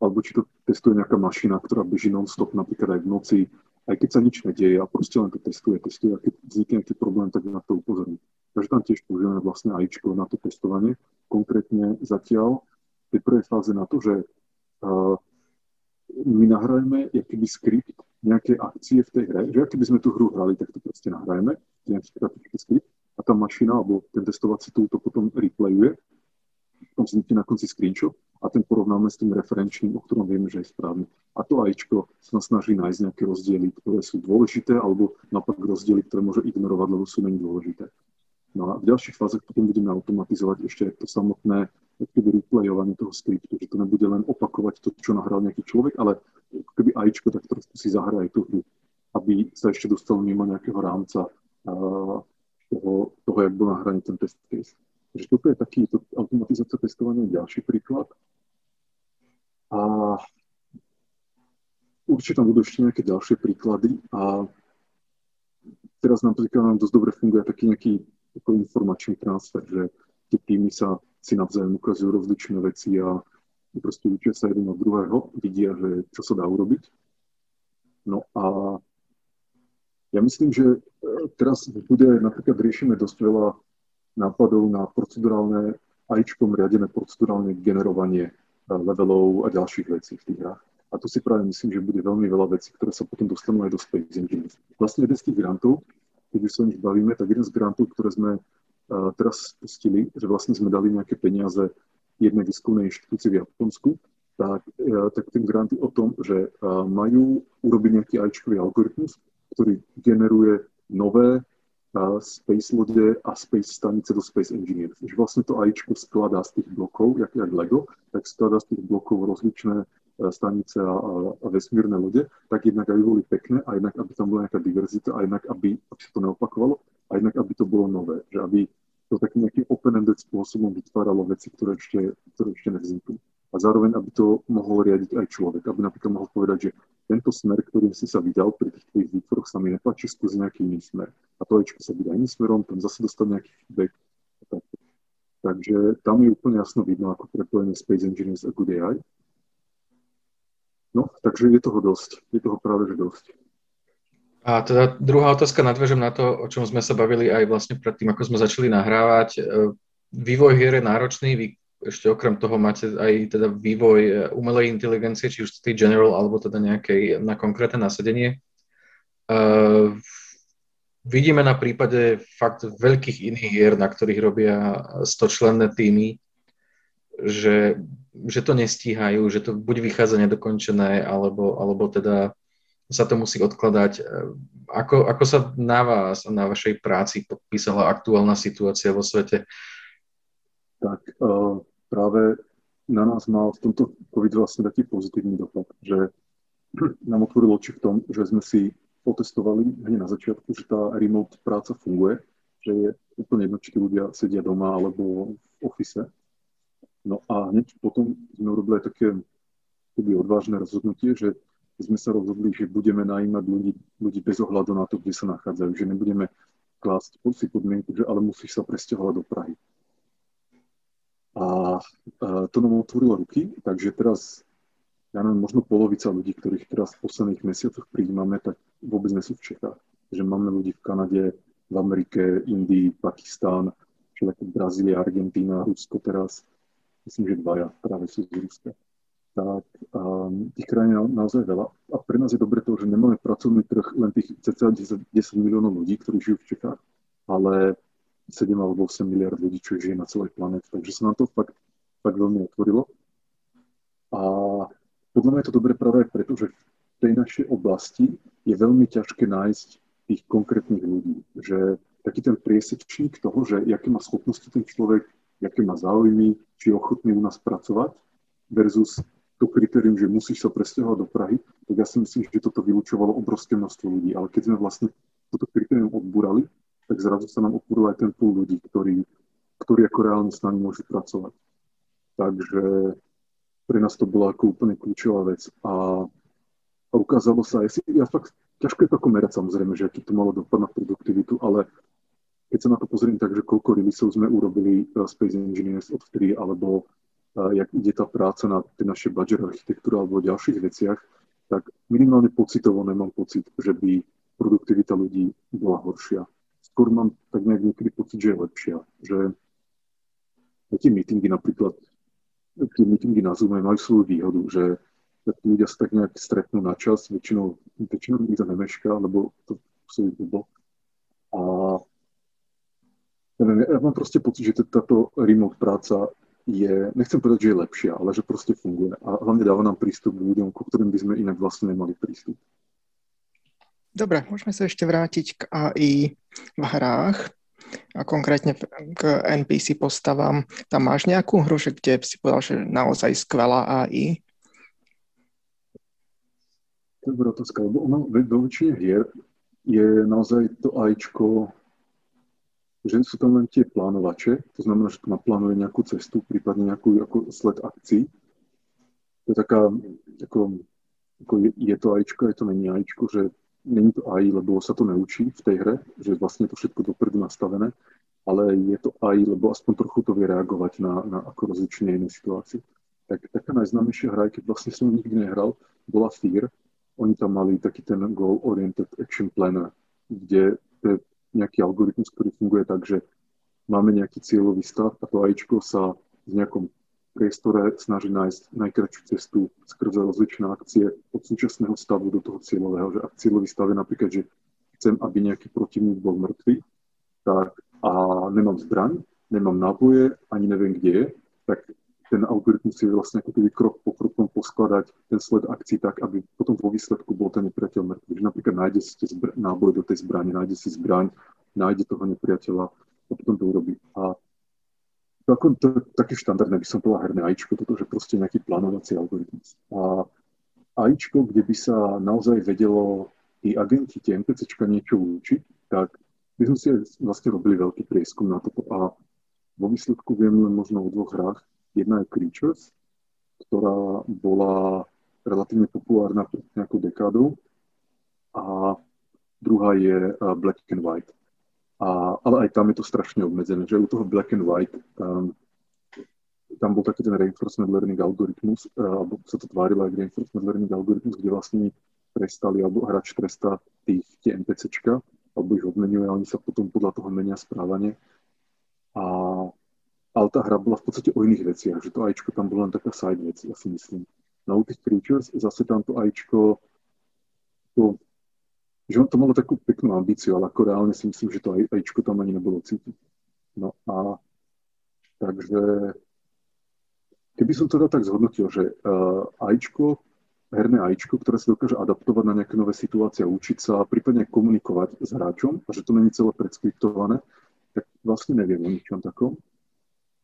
alebo či to testuje nejaká mašina, ktorá beží non-stop napríklad aj v noci, aj keď sa nič nedieje a proste len to testuje, testuje a keď vznikne nejaký problém, tak na to upozorní. Takže tam tiež používame vlastne AIčko na to testovanie. Konkrétne zatiaľ tej prvej fáze na to, že uh, my nahrajeme jakýby skript nejaké akcie v tej hre, že by sme tú hru hrali, tak to proste nahrajeme, nejaký kratičký skript a tá mašina alebo ten testovací tool to potom replayuje, potom vznikne na konci screenshot a ten porovnáme s tým referenčným, o ktorom vieme, že je správny. A to AIčko sa snaží nájsť nejaké rozdiely, ktoré sú dôležité, alebo naopak rozdiely, ktoré môže ignorovať, lebo sú menej dôležité. No a v ďalších fázach potom budeme automatizovať ešte to samotné keby replayovanie toho skriptu, že to nebude len opakovať to, čo nahral nejaký človek, ale keby AIčko tak trošku si zahra aj tú hru, aby sa ešte dostal mimo nejakého rámca uh, toho, toho, jak bol nahraný ten test case. Takže toto je taký to automatizácia testovania ďalší príklad. A určite tam budú ešte nejaké ďalšie príklady a teraz nám nám dosť dobre funguje taký nejaký informačný transfer, že tie týmy sa si navzájom ukazujú rozličné veci a proste učia sa jeden od druhého, vidia, že čo sa dá urobiť. No a ja myslím, že e, teraz bude napríklad riešime dosť veľa nápadov na procedurálne, ajčkom riadené procedurálne generovanie e, levelov a ďalších vecí v tých hrách. A tu si práve myslím, že bude veľmi veľa vecí, ktoré sa potom dostanú aj do Space Engine. Vlastne jeden z tých grantov, keď už sa o nich bavíme, tak jeden z grantov, ktoré sme teraz spustili, že vlastne sme dali nejaké peniaze jednej výskumnej inštitúcii v Japonsku, tak, e, tak ten grant je o tom, že e, majú urobiť nejaký ajčkový algoritmus, ktorý generuje nové e, space lode a space stanice do Space Engineers. Že vlastne to AIčko skladá z tých blokov, jak, jak Lego, tak skladá z tých blokov rozličné stanice a, a vesmírne lode, tak jednak aby boli pekné, a jednak aby tam bola nejaká diverzita, a jednak aby, aby sa to neopakovalo, a jednak aby to bolo nové, že aby to takým nejakým open-ended spôsobom vytváralo veci, ktoré ešte, ktoré ešte nevznikli. A zároveň, aby to mohol riadiť aj človek, aby napríklad mohol povedať, že tento smer, ktorým si sa vydal pri tých tvojich výtvoroch, sa mi nepáči skús nejaký iný smer. A to ajčko sa vydá iným smerom, tam zase dostane nejaký feedback. Takže tam je úplne jasno vidno, ako prepojenie Space Engineers a Good AI. No, takže je toho dosť. Je toho práve, že dosť. A teda druhá otázka, nadvežem na to, o čom sme sa bavili aj vlastne predtým, ako sme začali nahrávať. E, vývoj hier je náročný, vy ešte okrem toho máte aj teda vývoj e, umelej inteligencie, či už tej general, alebo teda nejakej na konkrétne nasadenie. Uh, vidíme na prípade fakt veľkých iných hier, na ktorých robia stočlenné týmy, že, že to nestíhajú, že to buď vychádza nedokončené, alebo, alebo teda sa to musí odkladať. E, ako, ako sa na vás a na vašej práci podpísala aktuálna situácia vo svete? Tak uh, práve na nás mal v tomto COVID vlastne taký pozitívny dopad, že nám otvoril oči v tom, že sme si otestovali hneď na začiatku, že tá remote práca funguje, že je úplne jedno, či ľudia sedia doma alebo v office. No a hneď potom sme urobili také odvážne rozhodnutie, že sme sa rozhodli, že budeme najímať ľudí, ľudí bez ohľadu na to, kde sa nachádzajú, že nebudeme klásť si podmienku, že ale musíš sa presťahovať do Prahy. A, a to nám otvorilo ruky, takže teraz, ja neviem, možno polovica ľudí, ktorých teraz v posledných mesiacoch príjmame, tak vôbec nie sú v Čechách. Že máme ľudí v Kanade, v Amerike, Indii, Pakistán, všelijaké Brazília, Argentína, Rusko teraz. Myslím, že dvaja práve sú z Ruska tak um, tých krajín je naozaj veľa. A pre nás je dobre to, že nemáme pracovný trh len tých cca 10, 10 miliónov ľudí, ktorí žijú v Čechách, ale 7 alebo 8 miliard ľudí, čo žije na celej planete. Takže sa nám to fakt, fakt veľmi otvorilo. A podľa mňa je to dobre práve preto, že v tej našej oblasti je veľmi ťažké nájsť tých konkrétnych ľudí. Že taký ten priesečník toho, že aké má schopnosti ten človek, aké má záujmy, či je ochotný u nás pracovať, versus to kritérium, že musíš sa presťahovať do Prahy, tak ja si myslím, že toto vylúčovalo obrovské množstvo ľudí. Ale keď sme vlastne toto kritérium odbúrali, tak zrazu sa nám otvoril aj ten púl ľudí, ktorí, ktorí ako reálne s nami môžu pracovať. Takže pre nás to bola ako úplne kľúčová vec. A, a ukázalo sa, si, ja fakt, ťažko je to ako merať samozrejme, že aký to malo dopad na produktivitu, ale keď sa na to pozriem tak, že koľko releaseov sme urobili uh, Space Engineers od 3, alebo jak ide tá práca na tej našej budget architektúre alebo ďalších veciach, tak minimálne pocitovo nemám pocit, že by produktivita ľudí bola horšia. Skôr mám tak nejak niekedy pocit, že je lepšia. Že tie meetingy napríklad, tie meetingy na Zoom majú svoju výhodu, že ľudia sa tak nejak stretnú na čas, väčšinou, väčšinou nikto nemešká, lebo to sú blbo. A neviem, ja mám proste pocit, že táto remote práca je, nechcem povedať, že je lepšia, ale že proste funguje. A hlavne dáva nám prístup k ľuďom, ku ktorým by sme inak vlastne nemali prístup. Dobre, môžeme sa ešte vrátiť k AI v hrách a konkrétne k NPC postavám. Tam máš nejakú hru, že kde si povedal, že naozaj skvelá AI? Dobrá otázka, lebo ono vo väčšine hier je naozaj to AIčko že sú tam len tie plánovače, to znamená, že to naplánuje nejakú cestu, prípadne nejakú ako sled akcií. To je taká, ako, ako je, je to ajčko, je to není ajčko, že není to aj, lebo sa to neučí v tej hre, že vlastne to všetko dopredu nastavené, ale je to aj, lebo aspoň trochu to vie reagovať na, na ako rozličné iné situácie. Tak, taká najznámejšia hra, keď vlastne som nikdy nehral, bola Fear. Oni tam mali taký ten Goal-Oriented Action Planner, kde to je nejaký algoritmus, ktorý funguje tak, že máme nejaký cieľový stav a to AIčko sa v nejakom priestore snaží nájsť najkračšiu cestu skrze rozličné akcie od súčasného stavu do toho cieľového. Že ak cieľový stav je napríklad, že chcem, aby nejaký protivník bol mŕtvy, tak a nemám zbraň, nemám náboje, ani neviem, kde je, tak ten algoritmus si vlastne ako keby krok po krokom poskladať ten sled akcií tak, aby potom vo výsledku bol ten nepriateľ mŕtvy. Že napríklad nájde si zbr- náboj do tej zbrane, nájde si zbraň, nájde toho nepriateľa a potom to urobí. A to, ako, to je také štandardné, by som povedal herné AIčko, toto, že proste nejaký plánovací algoritmus. A AIčko, kde by sa naozaj vedelo tí agenti, tie NPCčka niečo učiť, tak my sme si vlastne robili veľký prieskum na to a vo výsledku viem len možno o dvoch hrách, Jedna je Creatures, ktorá bola relatívne populárna pred nejakou dekádou a druhá je uh, Black and White. A, ale aj tam je to strašne obmedzené, že u toho Black and White um, tam bol taký ten reinforcement learning algoritmus, uh, alebo sa to tvárilo aj reinforcement learning algoritmus, kde vlastne prestali, alebo hráč trestá tých, tie NPCčka, alebo ich odmenuje a oni sa potom podľa toho menia správanie. A ale tá hra bola v podstate o iných veciach, že to ajčko tam bolo len taká side vec, ja si myslím. Na u tých Creatures zase tam to ajčko, to, že on to malo takú peknú ambíciu, ale ako reálne si myslím, že to aj, ajčko tam ani nebolo cítiť. No a takže keby som teda tak zhodnotil, že uh, ajčko, herné ajčko, ktoré sa dokáže adaptovať na nejaké nové situácie, učiť sa, prípadne komunikovať s hráčom a že to není celé predskriptované, tak vlastne neviem o ničom takom.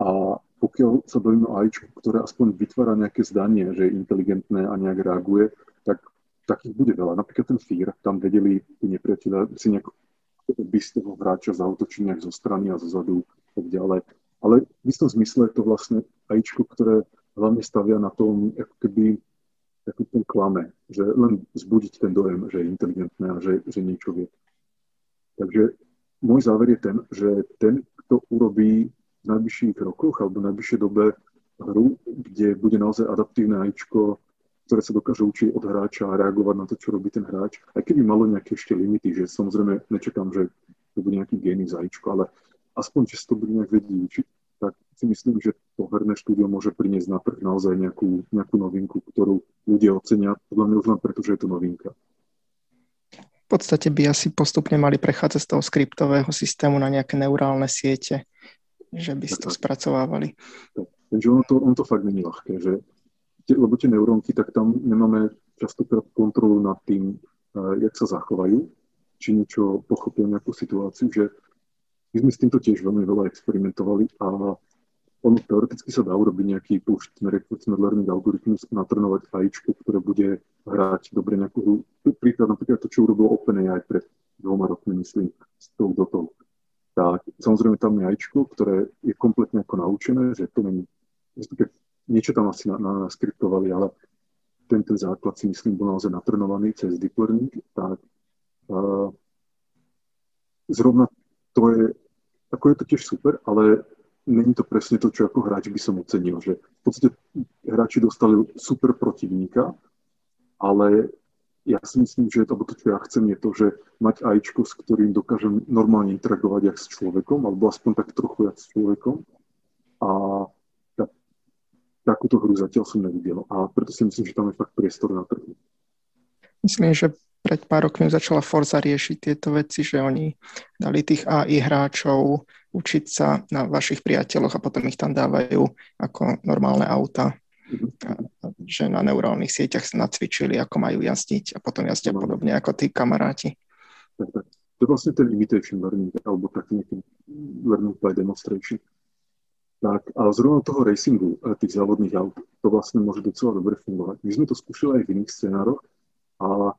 A pokiaľ sa bavíme o AIčku, ktoré aspoň vytvára nejaké zdanie, že je inteligentné a nejak reaguje, tak takých bude veľa. Napríklad ten Fear, tam vedeli tí nepriateľe si nejak toho hráča zautočiť nejak zo strany a zo zadu tak ďalej. Ale v istom zmysle je to vlastne AIčko, ktoré hlavne stavia na tom, ako keby taký ten klame, že len zbudiť ten dojem, že je inteligentné a že, že niečo vie. Takže môj záver je ten, že ten, kto urobí v najbližších rokoch alebo v najbližšej dobe hru, kde bude naozaj adaptívne AIčko, ktoré sa dokáže učiť od hráča a reagovať na to, čo robí ten hráč. Aj keby malo nejaké ešte limity, že samozrejme nečakám, že to bude nejaký gény zajíčko, ale aspoň, že sa to bude nejak vedieť učiť, tak si myslím, že to herné štúdio môže priniesť na trh naozaj nejakú, nejakú novinku, ktorú ľudia ocenia, podľa mňa už len preto, že je to novinka. V podstate by asi postupne mali prechádzať z toho skriptového systému na nejaké neurálne siete, že by si to spracovávali. Takže ono to, ono to fakt není ľahké, že lebo tie neurónky, tak tam nemáme častokrát kontrolu nad tým, uh, jak sa zachovajú, či niečo pochopia nejakú situáciu, že my sme s týmto tiež veľmi veľa experimentovali a ono teoreticky sa dá urobiť nejaký push reinforcement learning algoritmus, natrenovať AIčko, ktoré bude hrať dobre nejakú hru. Príklad napríklad to, čo urobil OpenAI pred dvoma rokmi, myslím, s tou dotou. Tak samozrejme tam je AIčko, ktoré je kompletne ako naučené, že to není, niečo tam asi naskriptovali, ale ten, ten základ si myslím bol naozaj natrenovaný cez deep learning, tak uh, zrovna to je, ako je to tiež super, ale není to presne to, čo ako hráč by som ocenil, že v podstate hráči dostali super protivníka, ale ja si myslím, že to, to, čo ja chcem, je to, že mať AIčko, s ktorým dokážem normálne interagovať jak s človekom, alebo aspoň tak trochu jak s človekom. A takúto hru zatiaľ som nevidel a preto si myslím, že tam je fakt priestor na trhu. Myslím, že pred pár rokmi začala Forza riešiť tieto veci, že oni dali tých AI hráčov učiť sa na vašich priateľoch a potom ich tam dávajú ako normálne auta. Že na neurálnych sieťach sa nacvičili, ako majú jazdiť a potom jazdia no. podobne ako tí kamaráti. Tak, tak. To je vlastne ten imitation learning, alebo taký nejaký learning by demonstration. Tak a zrovna toho racingu, eh, tých závodných aut, to vlastne môže docela dobre fungovať. My sme to skúšali aj v iných scenároch a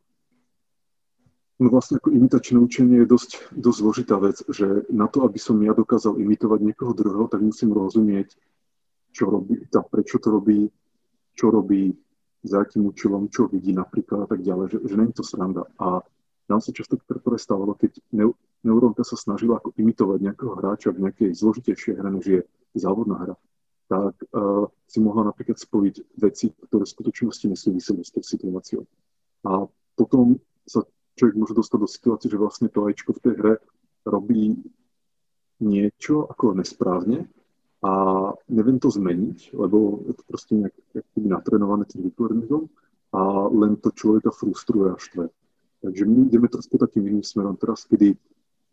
no vlastne ako imitačné učenie je dosť, dosť zložitá vec, že na to, aby som ja dokázal imitovať niekoho druhého, tak musím rozumieť, čo robí, tá, prečo to robí, čo robí, za akým účelom, čo vidí napríklad a tak ďalej, že, že není to sranda. A nám sa často stávalo, keď neurónka sa snažila ako imitovať nejakého hráča v nejakej zložitejšej hre, než je závodná hra, tak uh, si mohla napríklad spojiť veci, ktoré v skutočnosti nesúviseli s tou situáciou. A potom sa človek môže dostať do situácie, že vlastne to ajčko v tej hre robí niečo ako nesprávne a neviem to zmeniť, lebo je to proste nejak natrenované tým vytvoreným a len to človeka frustruje a štve. Takže my ideme trošku takým iným smerom teraz, kedy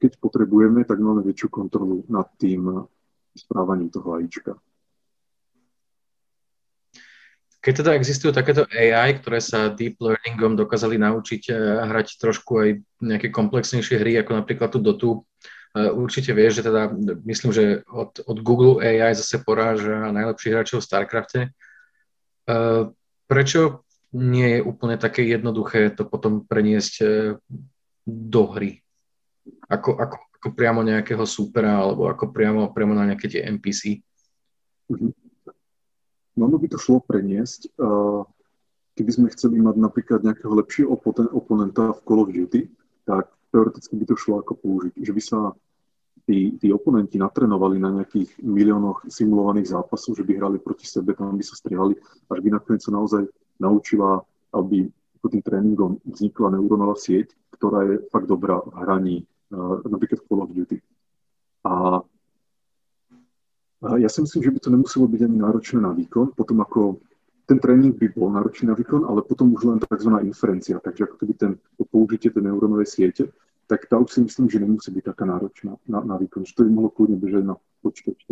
keď potrebujeme, tak máme väčšiu kontrolu nad tým správaním toho AIčka. Keď teda existujú takéto AI, ktoré sa deep learningom dokázali naučiť eh, hrať trošku aj nejaké komplexnejšie hry, ako napríklad tú Dotu, určite vieš, že teda myslím, že od, od Google AI zase poráža najlepších hráčov v StarCrafte. Eh, prečo nie je úplne také jednoduché to potom preniesť e, do hry. Ako, ako, ako priamo nejakého supera, alebo ako priamo, priamo na nejaké tie NPC. Mm-hmm. No, no by to šlo preniesť, keby sme chceli mať napríklad nejakého lepšieho oponenta v Call of Duty, tak teoreticky by to šlo ako použiť. Že by sa tí, tí oponenti natrenovali na nejakých miliónoch simulovaných zápasov, že by hrali proti sebe, tam by sa strihali, až by nakoniec sa naozaj naučila, aby tým tréningom vznikla neurónová sieť, ktorá je fakt dobrá v hraní uh, napríklad Call of Duty. A ja si myslím, že by to nemuselo byť ani náročné na výkon, potom ako ten tréning by bol náročný na výkon, ale potom už len tzv. inferencia, takže ako keby ten, to použitie tej neurónovej siete, tak tá už si myslím, že nemusí byť taká náročná na, na výkon, že to by mohlo kľudne bežať na počítači.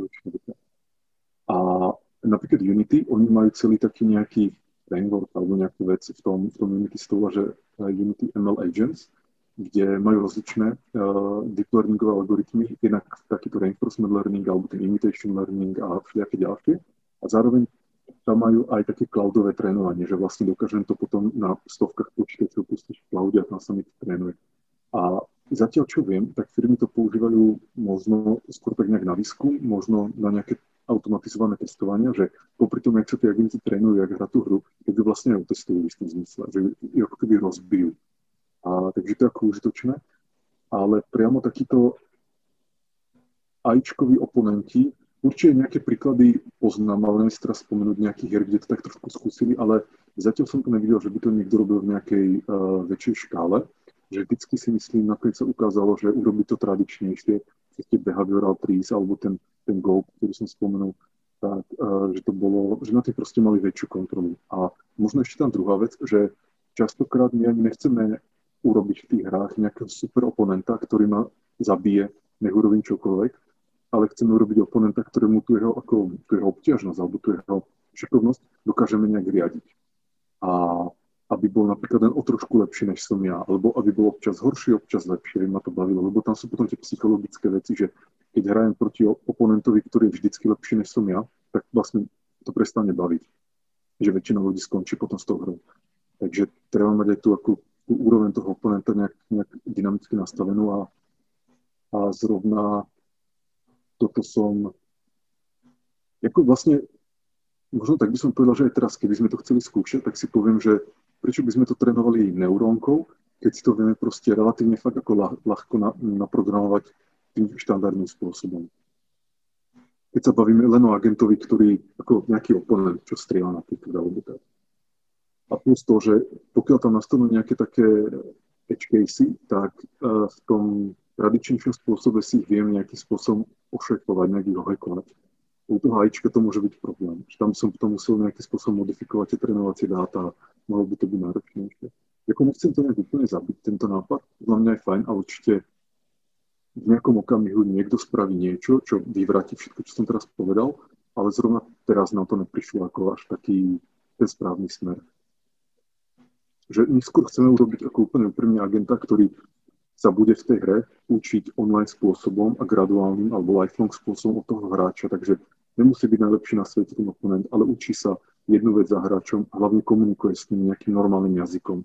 A napríklad Unity, oni majú celý taký nejaký framework alebo nejakú vec v tom, v tom Unity stole, že Unity ML Agents, kde majú rozličné uh, deep learningové algoritmy, jednak takýto reinforcement learning alebo ten imitation learning a všelijaké ďalšie. A zároveň tam majú aj také cloudové trénovanie, že vlastne dokážem to potom na stovkách počítačov pustiť v cloude a tam sa mi to trénuje. A zatiaľ, čo viem, tak firmy to používajú možno skôr tak nejak na výskum, možno na nejaké automatizované testovania, že popri tom, jak sa tie agenti trénujú, jak hrá tú hru, tak ju vlastne aj testujú v istom zmysle, že ju ako keby rozbijú. A, takže to je ako užitočné. Ale priamo takíto ajčkoví oponenti, určite nejaké príklady poznám, ale si teraz spomenúť nejakých hier, kde to tak trošku skúsili, ale zatiaľ som to nevidel, že by to niekto robil v nejakej uh, väčšej škále. Že vždycky si myslím, nakoniec sa ukázalo, že urobiť to tradičnejšie, tie behavioral trees alebo ten, ten Go, ktorý som spomenul, tak, uh, že to bolo, že na tým proste mali väčšiu kontrolu. A možno ešte tam druhá vec, že častokrát my ani nechceme urobiť v tých hrách nejakého super oponenta, ktorý ma zabije, nech urobím čokoľvek, ale chceme urobiť oponenta, ktorému tu jeho, ako, tu jeho obťažnosť alebo tu jeho šikovnosť dokážeme nejak riadiť. A aby bol napríklad len o trošku lepší, než som ja, alebo aby bol občas horší, občas lepší, aby ma to bavilo, lebo tam sú potom tie psychologické veci, že keď hrajem proti oponentovi, ktorý je vždycky lepší, než som ja, tak vlastne to prestane baviť. Že väčšina ľudí skončí potom s tou hrou. Takže treba mať aj tú, akú, tú úroveň toho oponenta nejak, nejak dynamicky nastavenú a, a zrovna toto som, ako vlastne, možno tak by som povedal, že aj teraz, keby sme to chceli skúšať, tak si poviem, že prečo by sme to trénovali neurónkou, keď si to vieme proste relatívne fakt ako ľahko na, naprogramovať tým štandardným spôsobom. Keď sa bavíme len o agentovi, ktorý ako nejaký oponent, čo strieľa napríklad alebo tak. A plus to, že pokiaľ tam nastanú nejaké také edge casey, tak uh, v tom tradičnejšom spôsobe si ich viem nejakým spôsobom ošekovať, nejak ich ohekovať. U toho AIčka to môže byť problém. Že tam som potom musel nejakým spôsobom modifikovať tie trénovacie dáta a mohlo by to byť náročnejšie. Jako nechcem to nejak úplne zabiť, tento nápad. Za mňa je fajn a určite v nejakom okamihu niekto spraví niečo, čo vyvráti všetko, čo som teraz povedal, ale zrovna teraz nám to neprišlo ako až taký ten správny smer. Že neskôr chceme urobiť ako úplne úprimne agenta, ktorý sa bude v tej hre učiť online spôsobom a graduálnym alebo lifelong spôsobom od toho hráča, takže nemusí byť najlepší na svete ten oponent, ale učí sa jednu vec za hráčom a hlavne komunikuje s ním nejakým normálnym jazykom.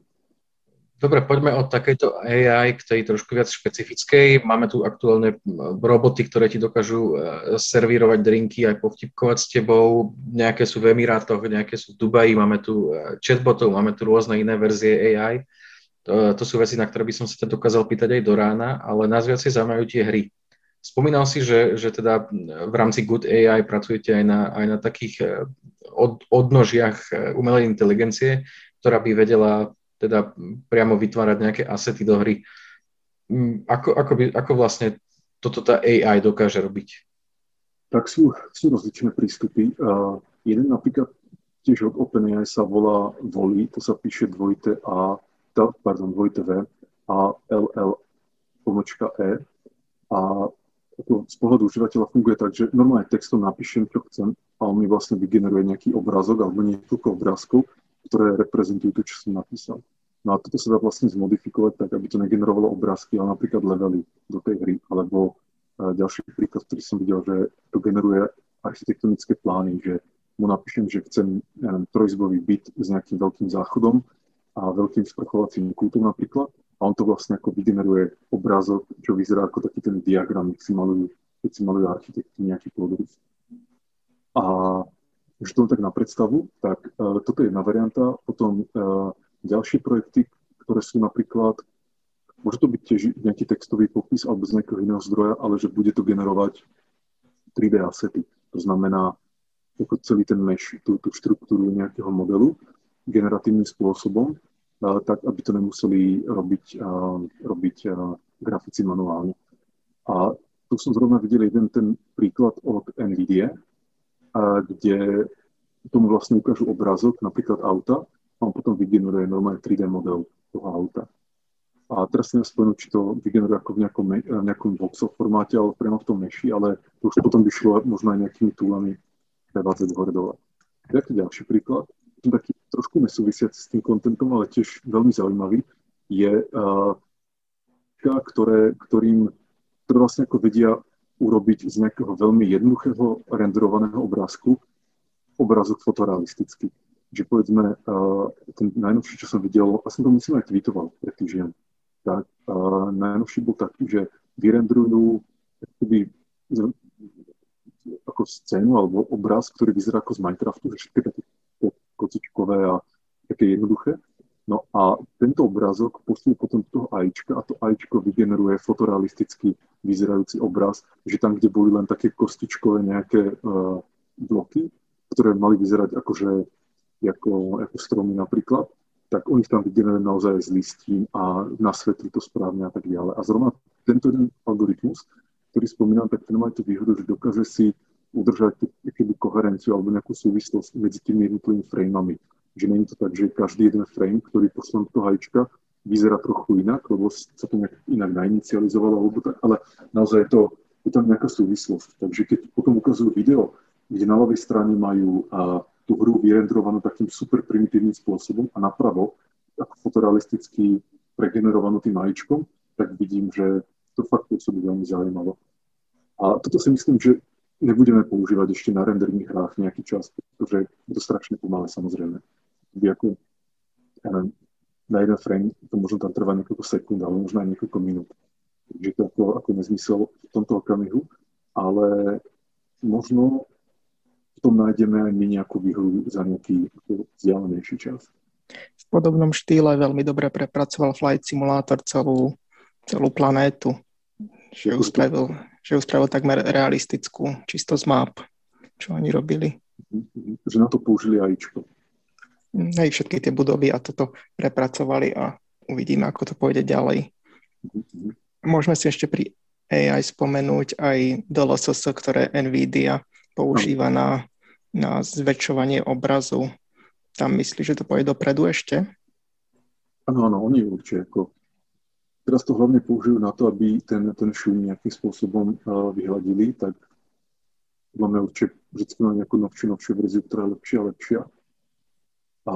Dobre, poďme od takejto AI k tej trošku viac špecifickej. Máme tu aktuálne roboty, ktoré ti dokážu e, servírovať drinky aj povtipkovať s tebou. Nejaké sú v Emirátoch, nejaké sú v Dubaji, máme tu e, chatbotov, máme tu rôzne iné verzie AI. To, to sú veci, na ktoré by som sa teda dokázal pýtať aj do rána, ale nás viacej zaujímajú tie hry. Spomínal si, že, že teda v rámci Good AI pracujete aj na, aj na takých eh, od, odnožiach eh, umelej inteligencie, ktorá by vedela teda priamo vytvárať nejaké asety do hry. Mm, ako, ako, by, ako vlastne toto tá AI dokáže robiť? Tak sú, sú rozličné prístupy. Uh, jeden napríklad tiež od OpenAI sa volá Voli, to sa píše dvojité A pardon, dvojité V a LL pomočka E. A ako z pohľadu užívateľa funguje tak, že normálne textom napíšem, čo chcem a on mi vlastne vygeneruje nejaký obrázok alebo niekoľko obrázkov, ktoré reprezentujú to, čo som napísal. No a toto sa dá vlastne zmodifikovať tak, aby to negenerovalo obrázky, ale napríklad levely do tej hry. Alebo uh, ďalší príklad, ktorý som videl, že to generuje architektonické plány, že mu napíšem, že chcem neviem, trojzbový byt s nejakým veľkým záchodom a veľkým sprchovacím kútom napríklad. A on to vlastne ako vygeneruje obrázok, čo vyzerá ako taký ten diagram, keď si malujú, keď si malujú architekti nejaký podrys. A už to tak na predstavu, tak uh, toto je jedna varianta. Potom uh, ďalšie projekty, ktoré sú napríklad, môže to byť tiež nejaký textový popis alebo z nejakého iného zdroja, ale že bude to generovať 3D asety. To znamená, ako celý ten mesh, tú, tú štruktúru nejakého modelu generatívnym spôsobom, tak aby to nemuseli robiť, robiť grafici manuálne. A tu som zrovna videl jeden ten príklad od NVIDIA, kde tomu vlastne ukážu obrázok, napríklad auta, a on potom vygeneruje normálne 3D model toho auta. A teraz si nespomenú, či to vygeneruje ako v nejakom, nejakom voxel formáte, ale priamo v tom meši, ale to už potom by šlo možno aj nejakými túlami prevádzať hore dole. Taký ďalší príklad taký trošku nesúvisiaci s tým kontentom, ale tiež veľmi zaujímavý, je, uh, ktoré, ktorým, ktoré vlastne ako vedia urobiť z nejakého veľmi jednoduchého renderovaného obrázku obrazok fotorealistický. Že povedzme, uh, ten najnovší, čo som videl, a som to myslím aj tweetoval pred týždňom, tak uh, najnovší bol taký, že vyrendrujú akoby, ako scénu alebo obraz, ktorý vyzerá ako z Minecraftu, že všetky také kocičkové a také jednoduché. No a tento obrázok poslú potom do toho AIčka a to AIčko vygeneruje fotorealisticky vyzerajúci obraz, že tam, kde boli len také kostičkové nejaké uh, bloky, ktoré mali vyzerať akože ako, ako stromy napríklad, tak oni tam vygenerujú naozaj z listín a nasvetlí to správne a tak ďalej. A zrovna tento jeden algoritmus, ktorý spomínam, tak ten má tú výhodu, že dokáže si udržať tú koherenciu alebo nejakú súvislosť medzi tými jednotlivými frameami že není to tak, že každý jeden frame, ktorý poslám do hajčka, vyzerá trochu inak, lebo sa to nejak inak nainicializovalo, alebo tak, ale naozaj je, to, je tam nejaká súvislosť. Takže keď potom ukazujú video, kde na ľavej strane majú a, tú hru vyrendrovanú takým super primitívnym spôsobom a napravo, ako fotorealisticky pregenerovanú tým majičkom, tak vidím, že to fakt pôsobí veľmi zaujímavo. A toto si myslím, že nebudeme používať ešte na renderných hrách nejaký čas, pretože je to strašne pomalé samozrejme by ako, ja neviem, na jeden frame to možno tam trvá niekoľko sekúnd, ale možno aj niekoľko minút. Takže to ako, ako nezmysel v tomto okamihu, ale možno v tom nájdeme aj my nejakú výhodu za nejaký vzdialenejší čas. V podobnom štýle veľmi dobre prepracoval Flight Simulator celú, celú planétu, že ju, spravil, že ju spravil takmer realistickú, čisto z map, čo oni robili. Mhm, že na to použili AIčko hej, všetky tie budovy a toto prepracovali a uvidíme, ako to pôjde ďalej. Môžeme si ešte pri AI spomenúť aj DLSS, ktoré NVIDIA používa na, na zväčšovanie obrazu. Tam myslíš, že to pôjde dopredu ešte? Áno, áno, oni určite ako teraz to hlavne použijú na to, aby ten, ten šum nejakým spôsobom uh, vyhľadili, tak máme určite vždy má nejakú novšiu, novšiu verziu, ktorá je lepšia a lepšia. A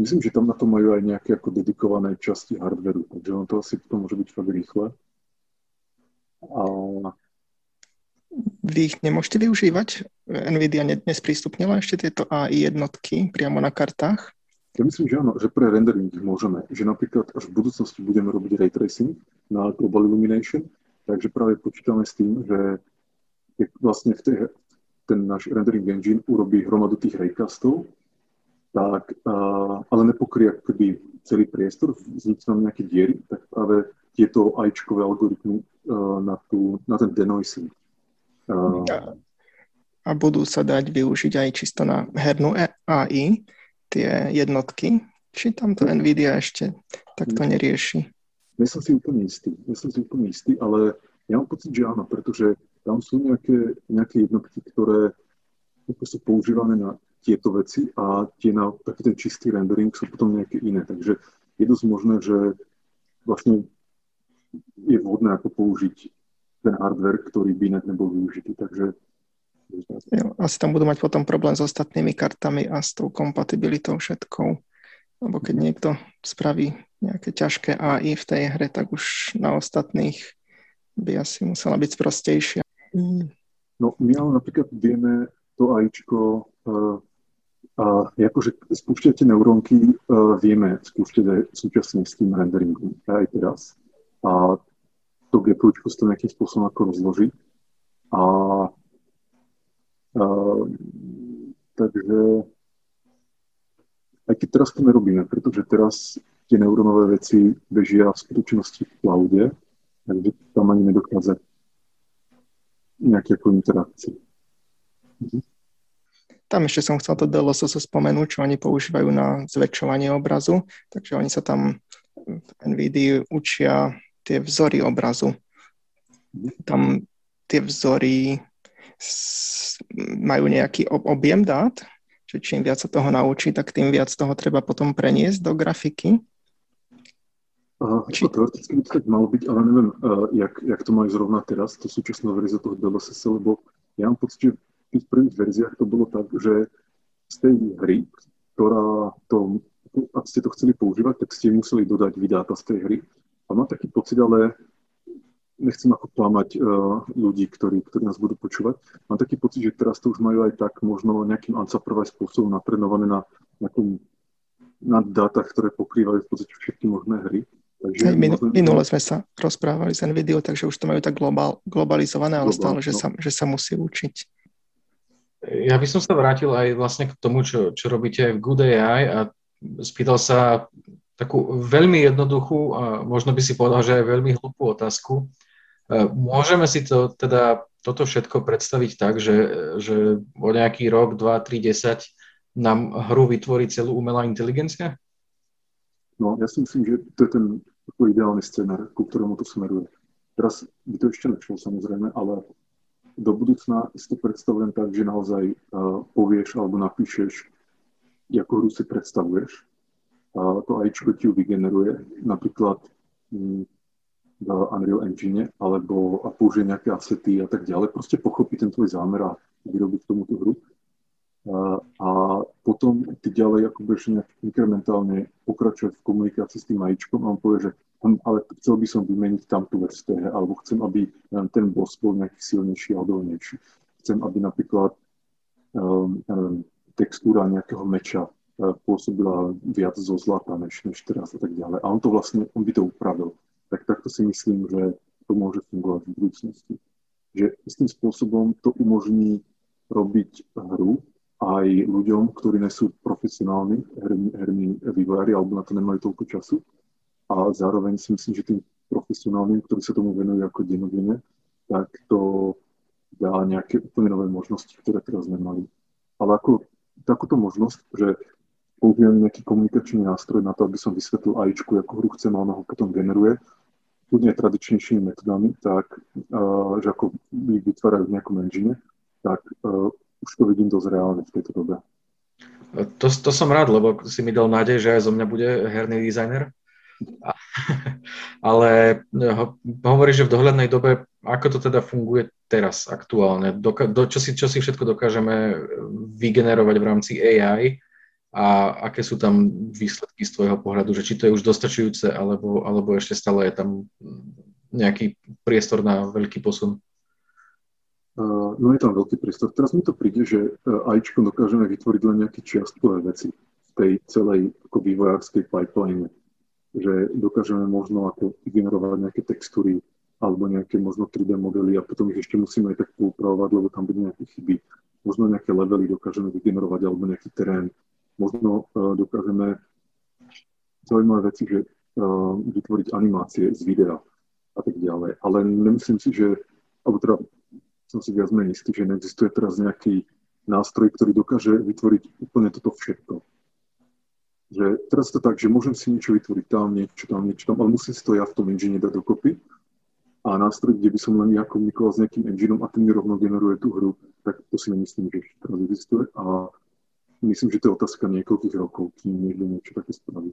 myslím, že tam na to majú aj nejaké ako dedikované časti hardveru, takže on to asi potom môže byť fakt rýchle. A... Vy ich nemôžete využívať? NVIDIA nesprístupnila ešte tieto AI jednotky priamo na kartách? Ja myslím, že áno, že pre rendering môžeme. Že napríklad až v budúcnosti budeme robiť ray tracing na Global Illumination, takže práve počítame s tým, že vlastne v tej, ten náš rendering engine urobí hromadu tých raycastov tak, ale nepokrie keby celý priestor, vzniknú tam nejaké diery, tak práve tieto ajčkové algoritmy na, tú, na ten denoising. A budú sa dať využiť aj čisto na hernú AI, tie jednotky, či tam to NVIDIA ešte takto nerieši? Nie som si úplne istý, som si úplne istý, ale ja mám pocit, že áno, pretože tam sú nejaké, nejaké jednotky, ktoré sú používané na tieto veci a tie na taký ten čistý rendering sú potom nejaké iné. Takže je dosť možné, že vlastne je vhodné ako použiť ten hardware, ktorý by inak nebol využitý. Takže jo, asi tam budú mať potom problém s ostatnými kartami a s tou kompatibilitou všetkou. Lebo keď niekto spraví nejaké ťažké AI v tej hre, tak už na ostatných by asi musela byť sprostejšia. No my ale napríklad vieme to AIčko uh, a akože spúšťate neurónky, uh, vieme spúšťať aj súčasne s tým renderingom, aj teraz. A to GPUčko sa to nejakým spôsobom ako rozloží. A, takže keď teraz to nerobíme, pretože teraz tie neurónové veci bežia v skutočnosti v cloude, takže tam ani nedochádza nejaké ako interakcie. Mhm. Tam ešte som chcel to DLSS spomenúť, čo oni používajú na zväčšovanie obrazu, takže oni sa tam v NVIDIA učia tie vzory obrazu. Tam tie vzory majú nejaký objem dát, že čím viac sa toho naučí, tak tým viac toho treba potom preniesť do grafiky. Aha, Či... teoreticky by to tak malo byť, ale neviem, uh, jak, jak to majú zrovna teraz, to súčasná verzia toho DLSS, lebo ja mám pocit, že tých prvých verziách to bolo tak, že z tej hry, ktorá to, ak ste to chceli používať, tak ste museli dodať vydáta z tej hry. A mám taký pocit, ale nechcem ako klamať uh, ľudí, ktorí, ktorí nás budú počúvať. Mám taký pocit, že teraz to už majú aj tak možno nejakým Ansaprvaj spôsobom natrenované na nejakom na dátach, ktoré pokrývajú v podstate všetky možné hry. Takže Hej, minule, možno... minule sme sa rozprávali z NVIDIA, takže už to majú tak globál, globalizované, ale Global, stále, že, no. sa, že sa musí učiť. Ja by som sa vrátil aj vlastne k tomu, čo, čo robíte v Good AI a spýtal sa takú veľmi jednoduchú a možno by si povedal, že aj veľmi hlupú otázku. E, môžeme si to teda toto všetko predstaviť tak, že, že o nejaký rok, 2, 3, 10 nám hru vytvorí celú umelá inteligencia? No, ja si myslím, že to je ten ideálny scenár, ku ktorému to smeruje. Teraz by to ešte nešlo samozrejme, ale do budúcna si to predstavujem tak, že naozaj uh, povieš alebo napíšeš, ako hru si predstavuješ a to AIčko ti vygeneruje, napríklad mm, v Unreal Engine, alebo a použije nejaké asety a tak ďalej. Proste pochopí ten tvoj zámer a vyrobí k tomuto hru. A, potom ty ďalej ako budeš nejak inkrementálne pokračovať v komunikácii s tým AIčkom a on povie, že ale chcel by som vymeniť tam tú vec v alebo chcem, aby ten boss bol nejaký silnejší a odolnejší. Chcem, aby napríklad um, neviem, textúra nejakého meča pôsobila viac zo zlata než, než teraz a tak ďalej. A on to vlastne, on by to upravil. Tak takto si myslím, že to môže fungovať v budúcnosti. Že istým spôsobom to umožní robiť hru aj ľuďom, ktorí nie sú profesionálni herní, herní vývojári alebo na to nemajú toľko času. A zároveň si myslím, že tým profesionálnym, ktorí sa tomu venujú ako denodene, tak to dá nejaké úplne nové možnosti, ktoré teraz nemali. Ale ako takúto možnosť, že použijem nejaký komunikačný nástroj na to, aby som vysvetlil AIčku, ako hru chcem a ona ho potom generuje, kľudne tradičnejšími metodami, tak, uh, že ako ich vytvárajú v nejakom engine, tak uh, už to vidím dosť reálne v tejto dobe. To, to som rád, lebo si mi dal nádej, že aj zo mňa bude herný dizajner. Ale ho, hovorí, že v dohľadnej dobe, ako to teda funguje teraz aktuálne, do, do, čo, si, čo si všetko dokážeme vygenerovať v rámci AI, a aké sú tam výsledky z tvojho pohľadu, že či to je už dostačujúce, alebo, alebo ešte stále je tam nejaký priestor na veľký posun? No je tam veľký priestor. Teraz mi to príde, že uh, AIčko dokážeme vytvoriť len nejaké čiastkové veci v tej celej ako vývojárskej pipeline. Že dokážeme možno ako generovať nejaké textúry alebo nejaké možno 3D modely a potom ich ešte musíme aj tak poupravovať, lebo tam budú nejaké chyby. Možno nejaké levely dokážeme vygenerovať alebo nejaký terén možno uh, dokážeme zaujímavé veci, že uh, vytvoriť animácie z videa a tak ďalej. Ale nemyslím si, že, alebo teda som si viac menej istý, že neexistuje teraz nejaký nástroj, ktorý dokáže vytvoriť úplne toto všetko. Že teraz to tak, že môžem si niečo vytvoriť tam, niečo tam, niečo tam, ale musím si to ja v tom engine dať dokopy. A nástroj, kde by som len ja komunikoval s nejakým engineom a ten mi rovno generuje tú hru, tak to si nemyslím, že teraz existuje. A myslím, že to je otázka niekoľkých rokov, kým niekto niečo také spraví.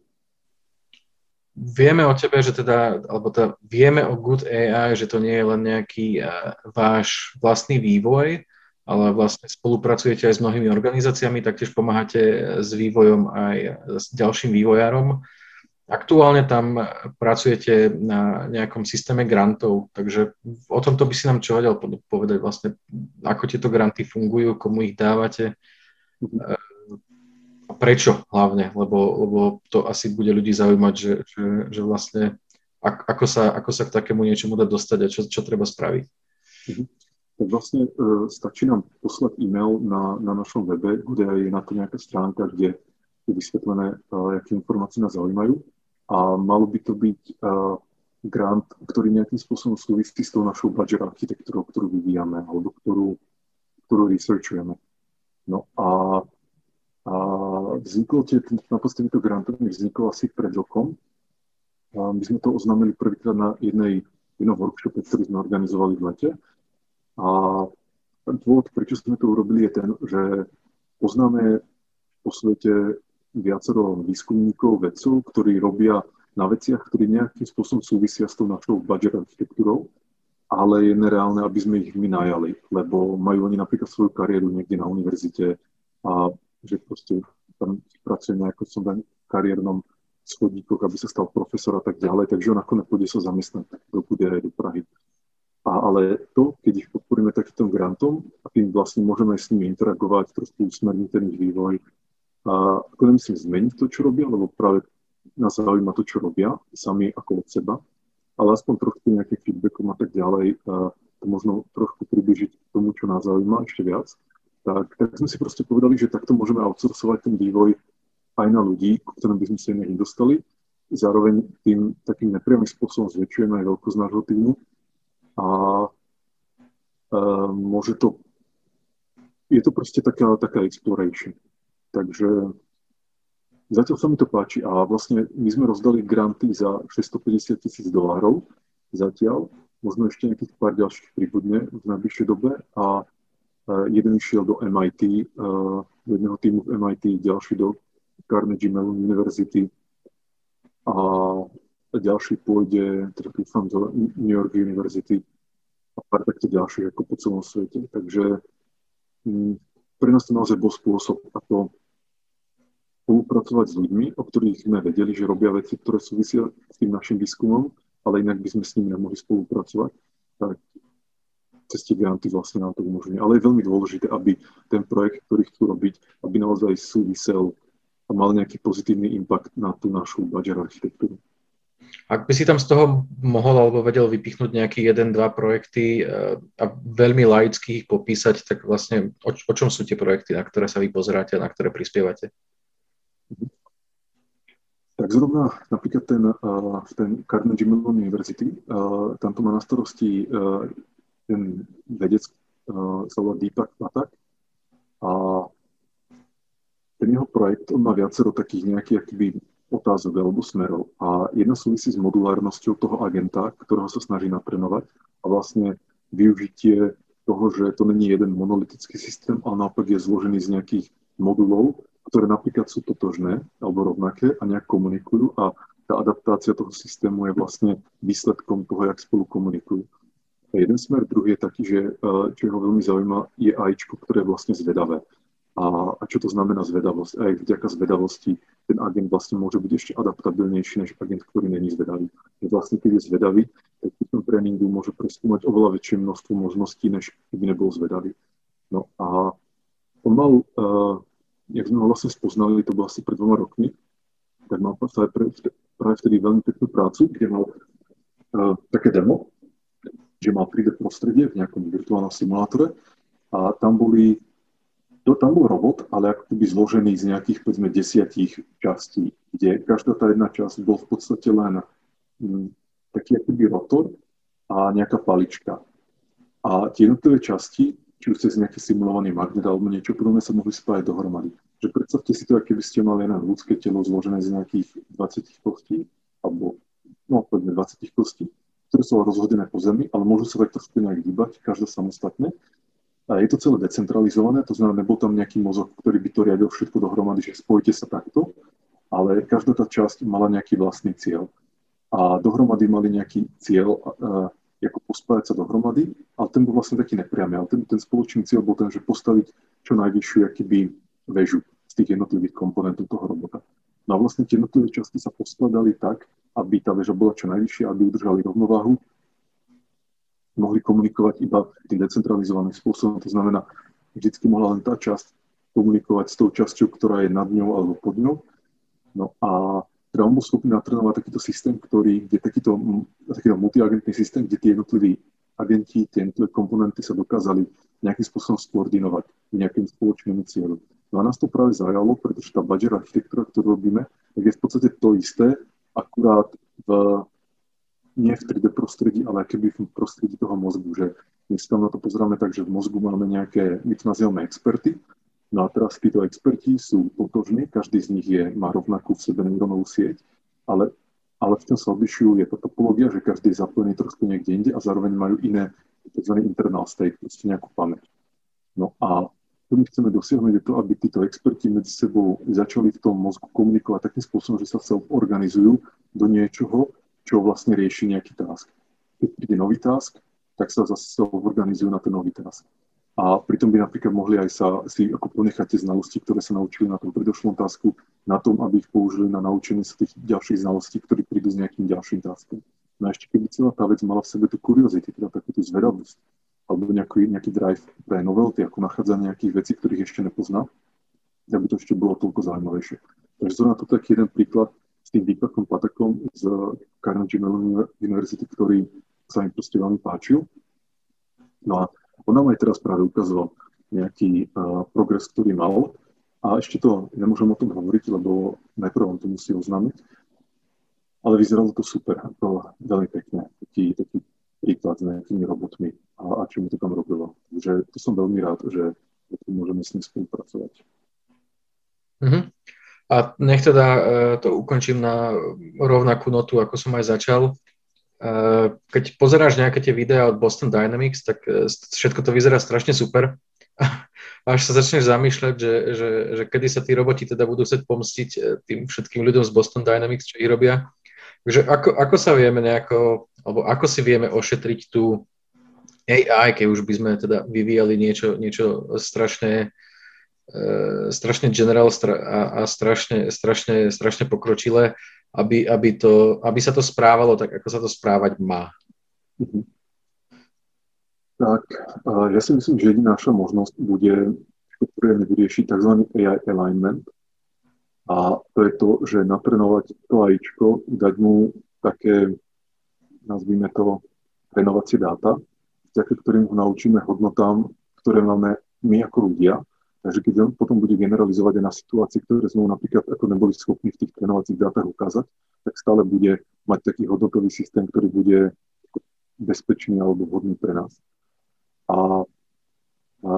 Vieme o tebe, že teda, alebo teda vieme o Good AI, že to nie je len nejaký uh, váš vlastný vývoj, ale vlastne spolupracujete aj s mnohými organizáciami, taktiež pomáhate s vývojom aj s ďalším vývojárom. Aktuálne tam pracujete na nejakom systéme grantov, takže o tomto by si nám čo vedel povedať vlastne, ako tieto granty fungujú, komu ich dávate, mhm prečo hlavne, lebo, lebo to asi bude ľudí zaujímať, že, že, že vlastne ako sa, ako sa k takému niečomu dá dostať a čo, čo treba spraviť. Mhm. Tak vlastne e, stačí nám poslať e-mail na, na našom webe, kde je na to nejaká stránka, kde je vysvetlené, e, aké informácie nás zaujímajú. A malo by to byť e, grant, ktorý nejakým spôsobom súvisí s tou našou budget architektúrou, ktorú vyvíjame alebo ktorú, ktorú researchujeme. No a a vzniklo tie, naposledy to grantový vzniklo asi pred rokom. A my sme to oznámili prvýkrát na jednej, jednom workshope, ktorý sme organizovali v lete. A dôvod, prečo sme to urobili, je ten, že poznáme po svete viacero výskumníkov, vedcov, ktorí robia na veciach, ktorí nejakým spôsobom súvisia s tou našou budget architektúrou, ale je nereálne, aby sme ich my najali, lebo majú oni napríklad svoju kariéru niekde na univerzite a že proste tam pracuje nejako som v kariérnom schodníkoch, aby sa stal profesor a tak ďalej, takže on ako nepôjde sa zamestnať do bude aj do Prahy. ale to, keď ich podporíme takýmto grantom a tým vlastne môžeme s nimi interagovať, trošku usmerniť ten ich vývoj. A ako nemyslím zmeniť to, čo robia, lebo práve nás zaujíma to, čo robia sami ako od seba, ale aspoň trošku nejakým feedbackom a tak ďalej, a to možno trošku približiť tomu, čo nás zaujíma ešte viac. Tak, tak sme si proste povedali, že takto môžeme outsourcovať ten vývoj aj na ľudí, ku ktorým by sme sa inak nedostali. Zároveň tým takým nepriamým spôsobom zväčšujeme aj veľkosť nášho týmu a e, môže to, je to proste taká, taká exploration. Takže zatiaľ sa mi to páči a vlastne my sme rozdali granty za 650 tisíc dolárov zatiaľ, možno ešte nejakých pár ďalších príbudne v najbližšej dobe a jeden išiel do MIT, do jedného týmu v MIT, ďalší do Carnegie Mellon University a ďalší pôjde, teda dúfam, do New York University a pár takto ďalších ako po celom svete. Takže mm, pre nás to naozaj bol spôsob, ako spolupracovať s ľuďmi, o ktorých sme vedeli, že robia veci, ktoré súvisia s tým našim výskumom, ale inak by sme s nimi nemohli spolupracovať. Tak cez tie granty vlastne nám to umožňuje. Ale je veľmi dôležité, aby ten projekt, ktorý chcú robiť, aby naozaj súvisel a mal nejaký pozitívny impact na tú našu budget architektúru. Ak by si tam z toho mohol alebo vedel vypichnúť nejaký jeden, dva projekty eh, a veľmi laicky ich popísať, tak vlastne o, o čom sú tie projekty, na ktoré sa vy pozeráte, na ktoré prispievate? Tak zrovna napríklad ten, uh, ten Carnegie Mellon University, uh, tam to má na starosti ten vedec, uh, sa volá Deepak Patak a ten jeho projekt, on má viacero takých nejakých akýby otázok alebo smerov. A jedna súvisí s modulárnosťou toho agenta, ktorého sa snaží natrenovať a vlastne využitie toho, že to není jeden monolitický systém, ale naopak je zložený z nejakých modulov, ktoré napríklad sú totožné alebo rovnaké a nejak komunikujú a tá adaptácia toho systému je vlastne výsledkom toho, jak spolu komunikujú. A jeden smer, druhý je taký, že čo ho veľmi zaujíma, je AIčko, ktoré je vlastne zvedavé a, a čo to znamená zvedavosť. Aj vďaka zvedavosti ten agent vlastne môže byť ešte adaptabilnejší než agent, ktorý není zvedavý. Že vlastne keď je zvedavý, tak v tom tréningu môže preskúmať oveľa väčšie množstvo možností, než keby nebol zvedavý. No a on mal, uh, jak sme ho vlastne spoznali, to bolo asi pred dvoma rokmi, tak mal práve, práve vtedy veľmi peknú prácu, kde mal uh, také demo, že mal 3D prostredie v nejakom virtuálnom simulátore a tam boli to tam bol robot, ale ako keby zložený z nejakých, povedzme, desiatich častí, kde každá tá jedna časť bol v podstate len m, mm, taký akoby rotor a nejaká palička. A tie jednotlivé časti, či už cez nejaký simulovaný magnet alebo niečo podobné, sa mohli spájať dohromady. Že predstavte si to, keby ste mali na ľudské telo zložené z nejakých 20 kostí, alebo no, povedzme 20 kostí, ktoré sú rozhodené po zemi, ale môžu sa takto nejak hýbať, každá samostatne. A je to celé decentralizované, to znamená, nebol tam nejaký mozog, ktorý by to riadil všetko dohromady, že spojite sa takto, ale každá tá časť mala nejaký vlastný cieľ. A dohromady mali nejaký cieľ, uh, ako pospájať sa dohromady, ale ten bol vlastne taký nepriamy. Ale ten, ten spoločný cieľ bol ten, že postaviť čo najvyššiu akýby väžu z tých jednotlivých komponentov toho robota. No a vlastne tie jednotlivé časti sa poskladali tak, aby tá väža bola čo najvyššia, aby udržali rovnováhu mohli komunikovať iba tým decentralizovaným spôsobom. To znamená, vždycky mohla len tá časť komunikovať s tou časťou, ktorá je nad ňou alebo pod ňou. No a teda on bol takýto systém, ktorý, kde takýto, takýto multiagentný systém, kde tie jednotliví agenti, tie jednotlivé komponenty sa dokázali nejakým spôsobom skoordinovať nejakým spoločným cieľom. No a nás to práve zajalo, pretože tá budget architektúra, ktorú robíme, tak je v podstate to isté, akurát v nie v 3D prostredí, ale keby v prostredí toho mozgu, že my tam na to pozeráme tak, že v mozgu máme nejaké, my to nazývame experty, no a teraz títo experti sú totožní, každý z nich je, má rovnakú v sebe neurónovú sieť, ale, ale v tom sa odlišujú, je to topológia, že každý je zapojený trošku niekde inde a zároveň majú iné, tzv. internal state, proste nejakú pamäť. No a to my chceme dosiahnuť je to, aby títo experti medzi sebou začali v tom mozgu komunikovať takým spôsobom, že sa organizujú do niečoho, čo vlastne rieši nejaký task. Keď príde nový task, tak sa zase organizujú na ten nový task. A pritom by napríklad mohli aj sa si ako ponechať tie znalosti, ktoré sa naučili na tom predošlom tasku, na tom, aby ich použili na naučenie sa tých ďalších znalostí, ktorí prídu s nejakým ďalším taskom. No a ešte keby celá tá vec mala v sebe tú kuriozity, teda takú tú zvedavosť, alebo nejaký, nejaký drive pre novelty, ako nachádzanie nejakých vecí, ktorých ešte nepozná, tak by to ešte bolo toľko zaujímavejšie. Takže zrovna toto taký jeden príklad s tým Deepakom Patakom z Carnegie Mellon University, ktorý sa im proste veľmi páčil. No a on nám aj teraz práve ukazoval nejaký uh, progres, ktorý mal. A ešte to nemôžem o tom hovoriť, lebo najprv on to musí oznámiť. Ale vyzeralo to super, to veľmi pekné, taký, taký príklad s nejakými robotmi a, a čo mi to tam robilo. Takže to som veľmi rád, že môžeme s ním spolupracovať. Mm-hmm. A nech teda uh, to ukončím na rovnakú notu, ako som aj začal. Uh, keď pozeráš nejaké tie videá od Boston Dynamics, tak uh, všetko to vyzerá strašne super. až sa začneš zamýšľať, že, že, že kedy sa tí roboti teda budú chcieť pomstiť tým všetkým ľuďom z Boston Dynamics, čo ich robia. Takže ako, ako sa vieme nejako, alebo ako si vieme ošetriť tú AI, keď už by sme teda vyvíjali niečo, niečo strašne, uh, strašne general a, a strašne, strašne, strašne pokročilé, aby, aby, to, aby sa to správalo tak, ako sa to správať má. Mm-hmm. Tak ja si myslím, že jediná naša možnosť bude potrebujeme vyriešiť tzv. AI alignment. A to je to, že natrenovať to AIčko, dať mu také, nazvime to, trénovacie dáta, vďaka ktorým ho naučíme hodnotám, ktoré máme my ako ľudia. Takže keď on potom bude generalizovať aj na situácie, ktoré sme napríklad ako neboli schopní v tých trénovacích dátach ukázať, tak stále bude mať taký hodnotový systém, ktorý bude bezpečný alebo vhodný pre nás. A, a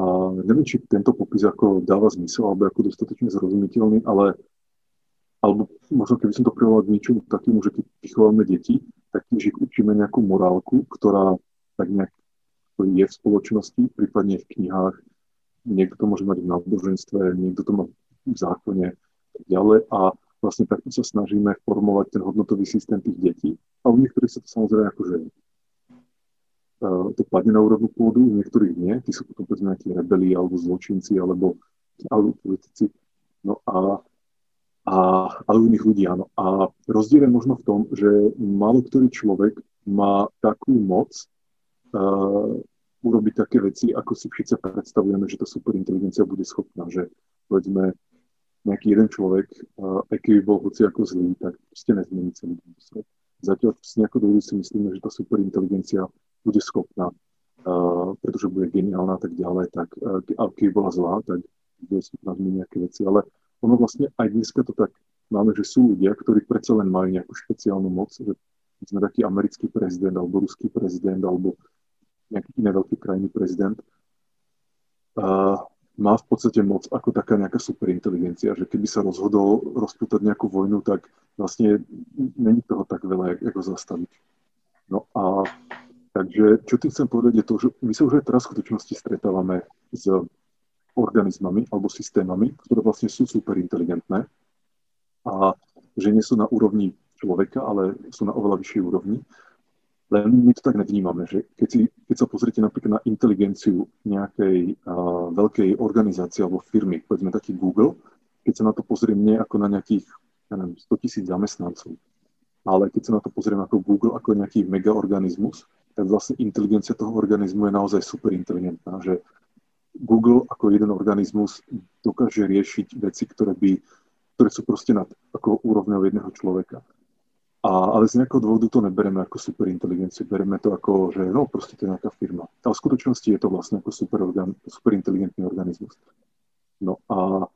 neviem, či tento popis ako dáva zmysel, alebo ako dostatočne zrozumiteľný, ale alebo možno keby som to privolal k niečomu takému, že keď vychováme deti, tak tiež ich učíme nejakú morálku, ktorá tak nejak je v spoločnosti, prípadne v knihách. Niekto to môže mať v náboženstve, niekto to má v zákone tak ďalej. A vlastne takto sa snažíme formovať ten hodnotový systém tých detí. A u niektorých sa to samozrejme akože to padne na úrodnú pôdu, u niektorých nie, tí sú potom povedzme nejakí rebeli alebo zločinci alebo, alebo politici. No a, a, u iných ľudí áno. A rozdiel je možno v tom, že málo ktorý človek má takú moc uh, urobiť také veci, ako si všetci predstavujeme, že tá superinteligencia bude schopná, že povedzme nejaký jeden človek, uh, aj keby bol hoci ako zlý, tak proste nezmení celý svet. Zatiaľ si nejako dlho si myslíme, že tá superinteligencia bude schopná, uh, pretože bude geniálna a tak ďalej, tak uh, a bola zlá, tak bude schopná zmeniť nejaké veci. Ale ono vlastne aj dneska to tak máme, že sú ľudia, ktorí predsa len majú nejakú špeciálnu moc, že sme taký americký prezident, alebo ruský prezident, alebo nejaký iný veľký krajný prezident, uh, má v podstate moc ako taká nejaká superinteligencia, že keby sa rozhodol rozputať nejakú vojnu, tak vlastne není toho tak veľa, ako zastaviť. No a Takže čo tým chcem povedať je to, že my sa už aj teraz v skutočnosti stretávame s organizmami alebo systémami, ktoré vlastne sú super inteligentné a že nie sú na úrovni človeka, ale sú na oveľa vyššej úrovni. Len my to tak nevnímame, že keď, si, keď sa pozrite napríklad na inteligenciu nejakej uh, veľkej organizácie alebo firmy, povedzme taký Google, keď sa na to pozriem nie ako na nejakých ja neviem, 100 tisíc zamestnancov, ale keď sa na to pozriem ako Google, ako nejaký megaorganizmus, tak vlastne inteligencia toho organizmu je naozaj super inteligentná, že Google ako jeden organizmus dokáže riešiť veci, ktoré, by, ktoré sú proste nad ako úrovňou jedného človeka. A, ale z nejakého dôvodu to nebereme ako superinteligenciu, bereme to ako, že no proste to je nejaká firma. Ale v skutočnosti je to vlastne ako super, organ, super inteligentný organizmus. No a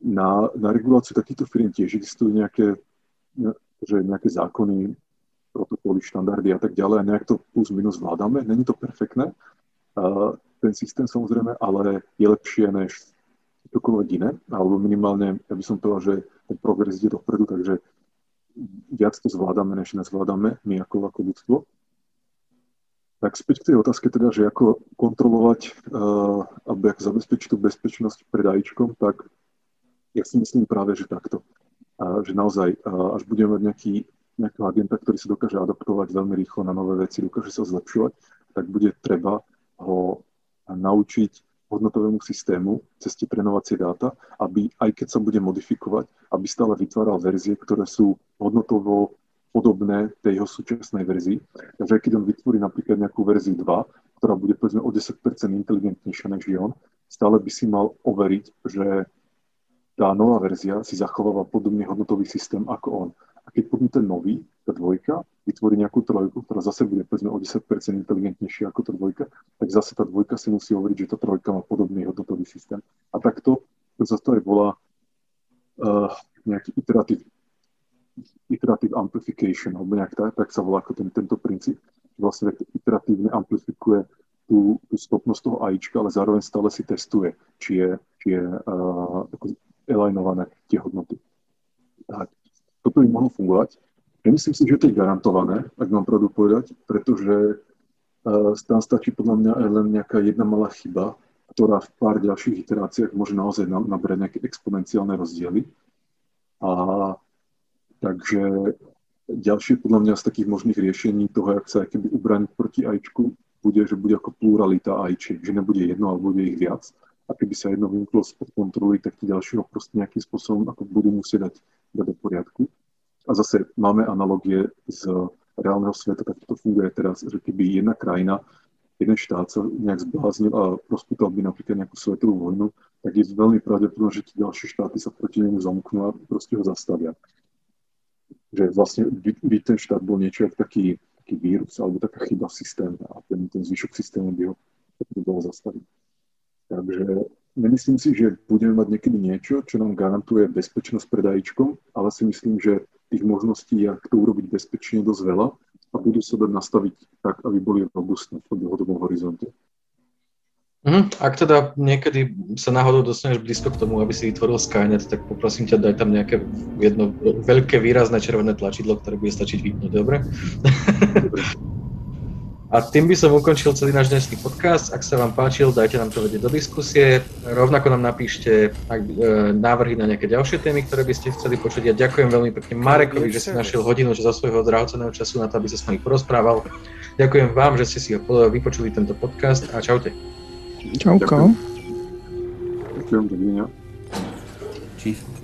na, na reguláciu takýchto firm tiež existujú nejaké, že nejaké zákony, protokoly, štandardy a tak ďalej a nejak to plus minus zvládame. Není to perfektné, ten systém samozrejme, ale je lepšie než čokoľvek iné, alebo minimálne, ja by som povedal, že ten progres ide dopredu, takže viac to zvládame, než nezvládame my ako, ako ľudstvo. Tak späť k tej otázke teda, že ako kontrolovať uh, alebo ako zabezpečiť tú bezpečnosť pred AIčkom, tak ja si myslím práve, že takto. Uh, že naozaj, uh, až budeme mať nejaký nejakého agenta, ktorý sa dokáže adaptovať veľmi rýchlo na nové veci, dokáže sa zlepšovať, tak bude treba ho naučiť hodnotovému systému cez tie trénovacie dáta, aby aj keď sa bude modifikovať, aby stále vytváral verzie, ktoré sú hodnotovo podobné tej jeho súčasnej verzii. Takže keď on vytvorí napríklad nejakú verziu 2, ktorá bude povedzme o 10% inteligentnejšia než on, stále by si mal overiť, že tá nová verzia si zachováva podobný hodnotový systém ako on. Keď ten nový, tá dvojka, vytvorí nejakú trojku, ktorá zase bude povedzme o 10% inteligentnejšia ako tá dvojka, tak zase tá dvojka si musí overiť, že tá trojka má podobný hodnotový systém. A takto to zase to aj volá uh, nejaký iteratív, iteratív amplification, alebo nejak tak, tak sa volá ako ten, tento princíp. Vlastne iteratívne amplifikuje tú, tú schopnosť toho AIčka, ale zároveň stále si testuje, či je, či je uh, alignované tie hodnoty. Tak toto by mohlo fungovať. Nemyslím si, že to je garantované, ak mám pravdu povedať, pretože uh, tam stačí podľa mňa len nejaká jedna malá chyba, ktorá v pár ďalších iteráciách môže naozaj nabrať nejaké exponenciálne rozdiely. A takže ďalšie podľa mňa z takých možných riešení toho, jak sa keby ubraniť proti ajčku, bude, že bude ako pluralita ajčiek, že nebude jedno, ale bude ich viac. A keby sa jedno vymklo spod kontroly, tak tie ďalšie ho proste nejakým spôsobom ako budú musieť dať dať do poriadku. A zase máme analogie z reálneho sveta, tak to funguje teraz, že keby jedna krajina, jeden štát sa nejak zbláznil a rozputal by napríklad nejakú svetovú vojnu, tak je veľmi pravdepodobné, že tie ďalšie štáty sa proti nemu zamknú a proste ho zastavia. Že vlastne by, by ten štát bol niečo ako taký, taký vírus alebo taká chyba v a ten, ten zvyšok systému by ho by bolo zastaviť. Takže Nemyslím si, že budeme mať niekedy niečo, čo nám garantuje bezpečnosť pred AIčkom, ale si myslím, že tých možností, ako to urobiť bezpečne, dosť veľa a budú sa dať nastaviť tak, aby boli robustné v dlhodobom horizonte. Mm, ak teda niekedy sa náhodou dostaneš blízko k tomu, aby si vytvoril Skynet, tak poprosím ťa, daj tam nejaké jedno veľké výrazné červené tlačidlo, ktoré bude stačiť vypnúť, dobre? dobre. A tým by som ukončil celý náš dnešný podcast. Ak sa vám páčil, dajte nám to vedieť do diskusie. Rovnako nám napíšte ak, e, návrhy na nejaké ďalšie témy, ktoré by ste chceli počuť. Ja ďakujem veľmi pekne Marekovi, že si našiel hodinu za svojho drahoceného času na to, aby sa s nami porozprával. Ďakujem vám, že ste si vypočuli tento podcast a čaute. Čauko. Ďakujem, dovidenia. Číslo.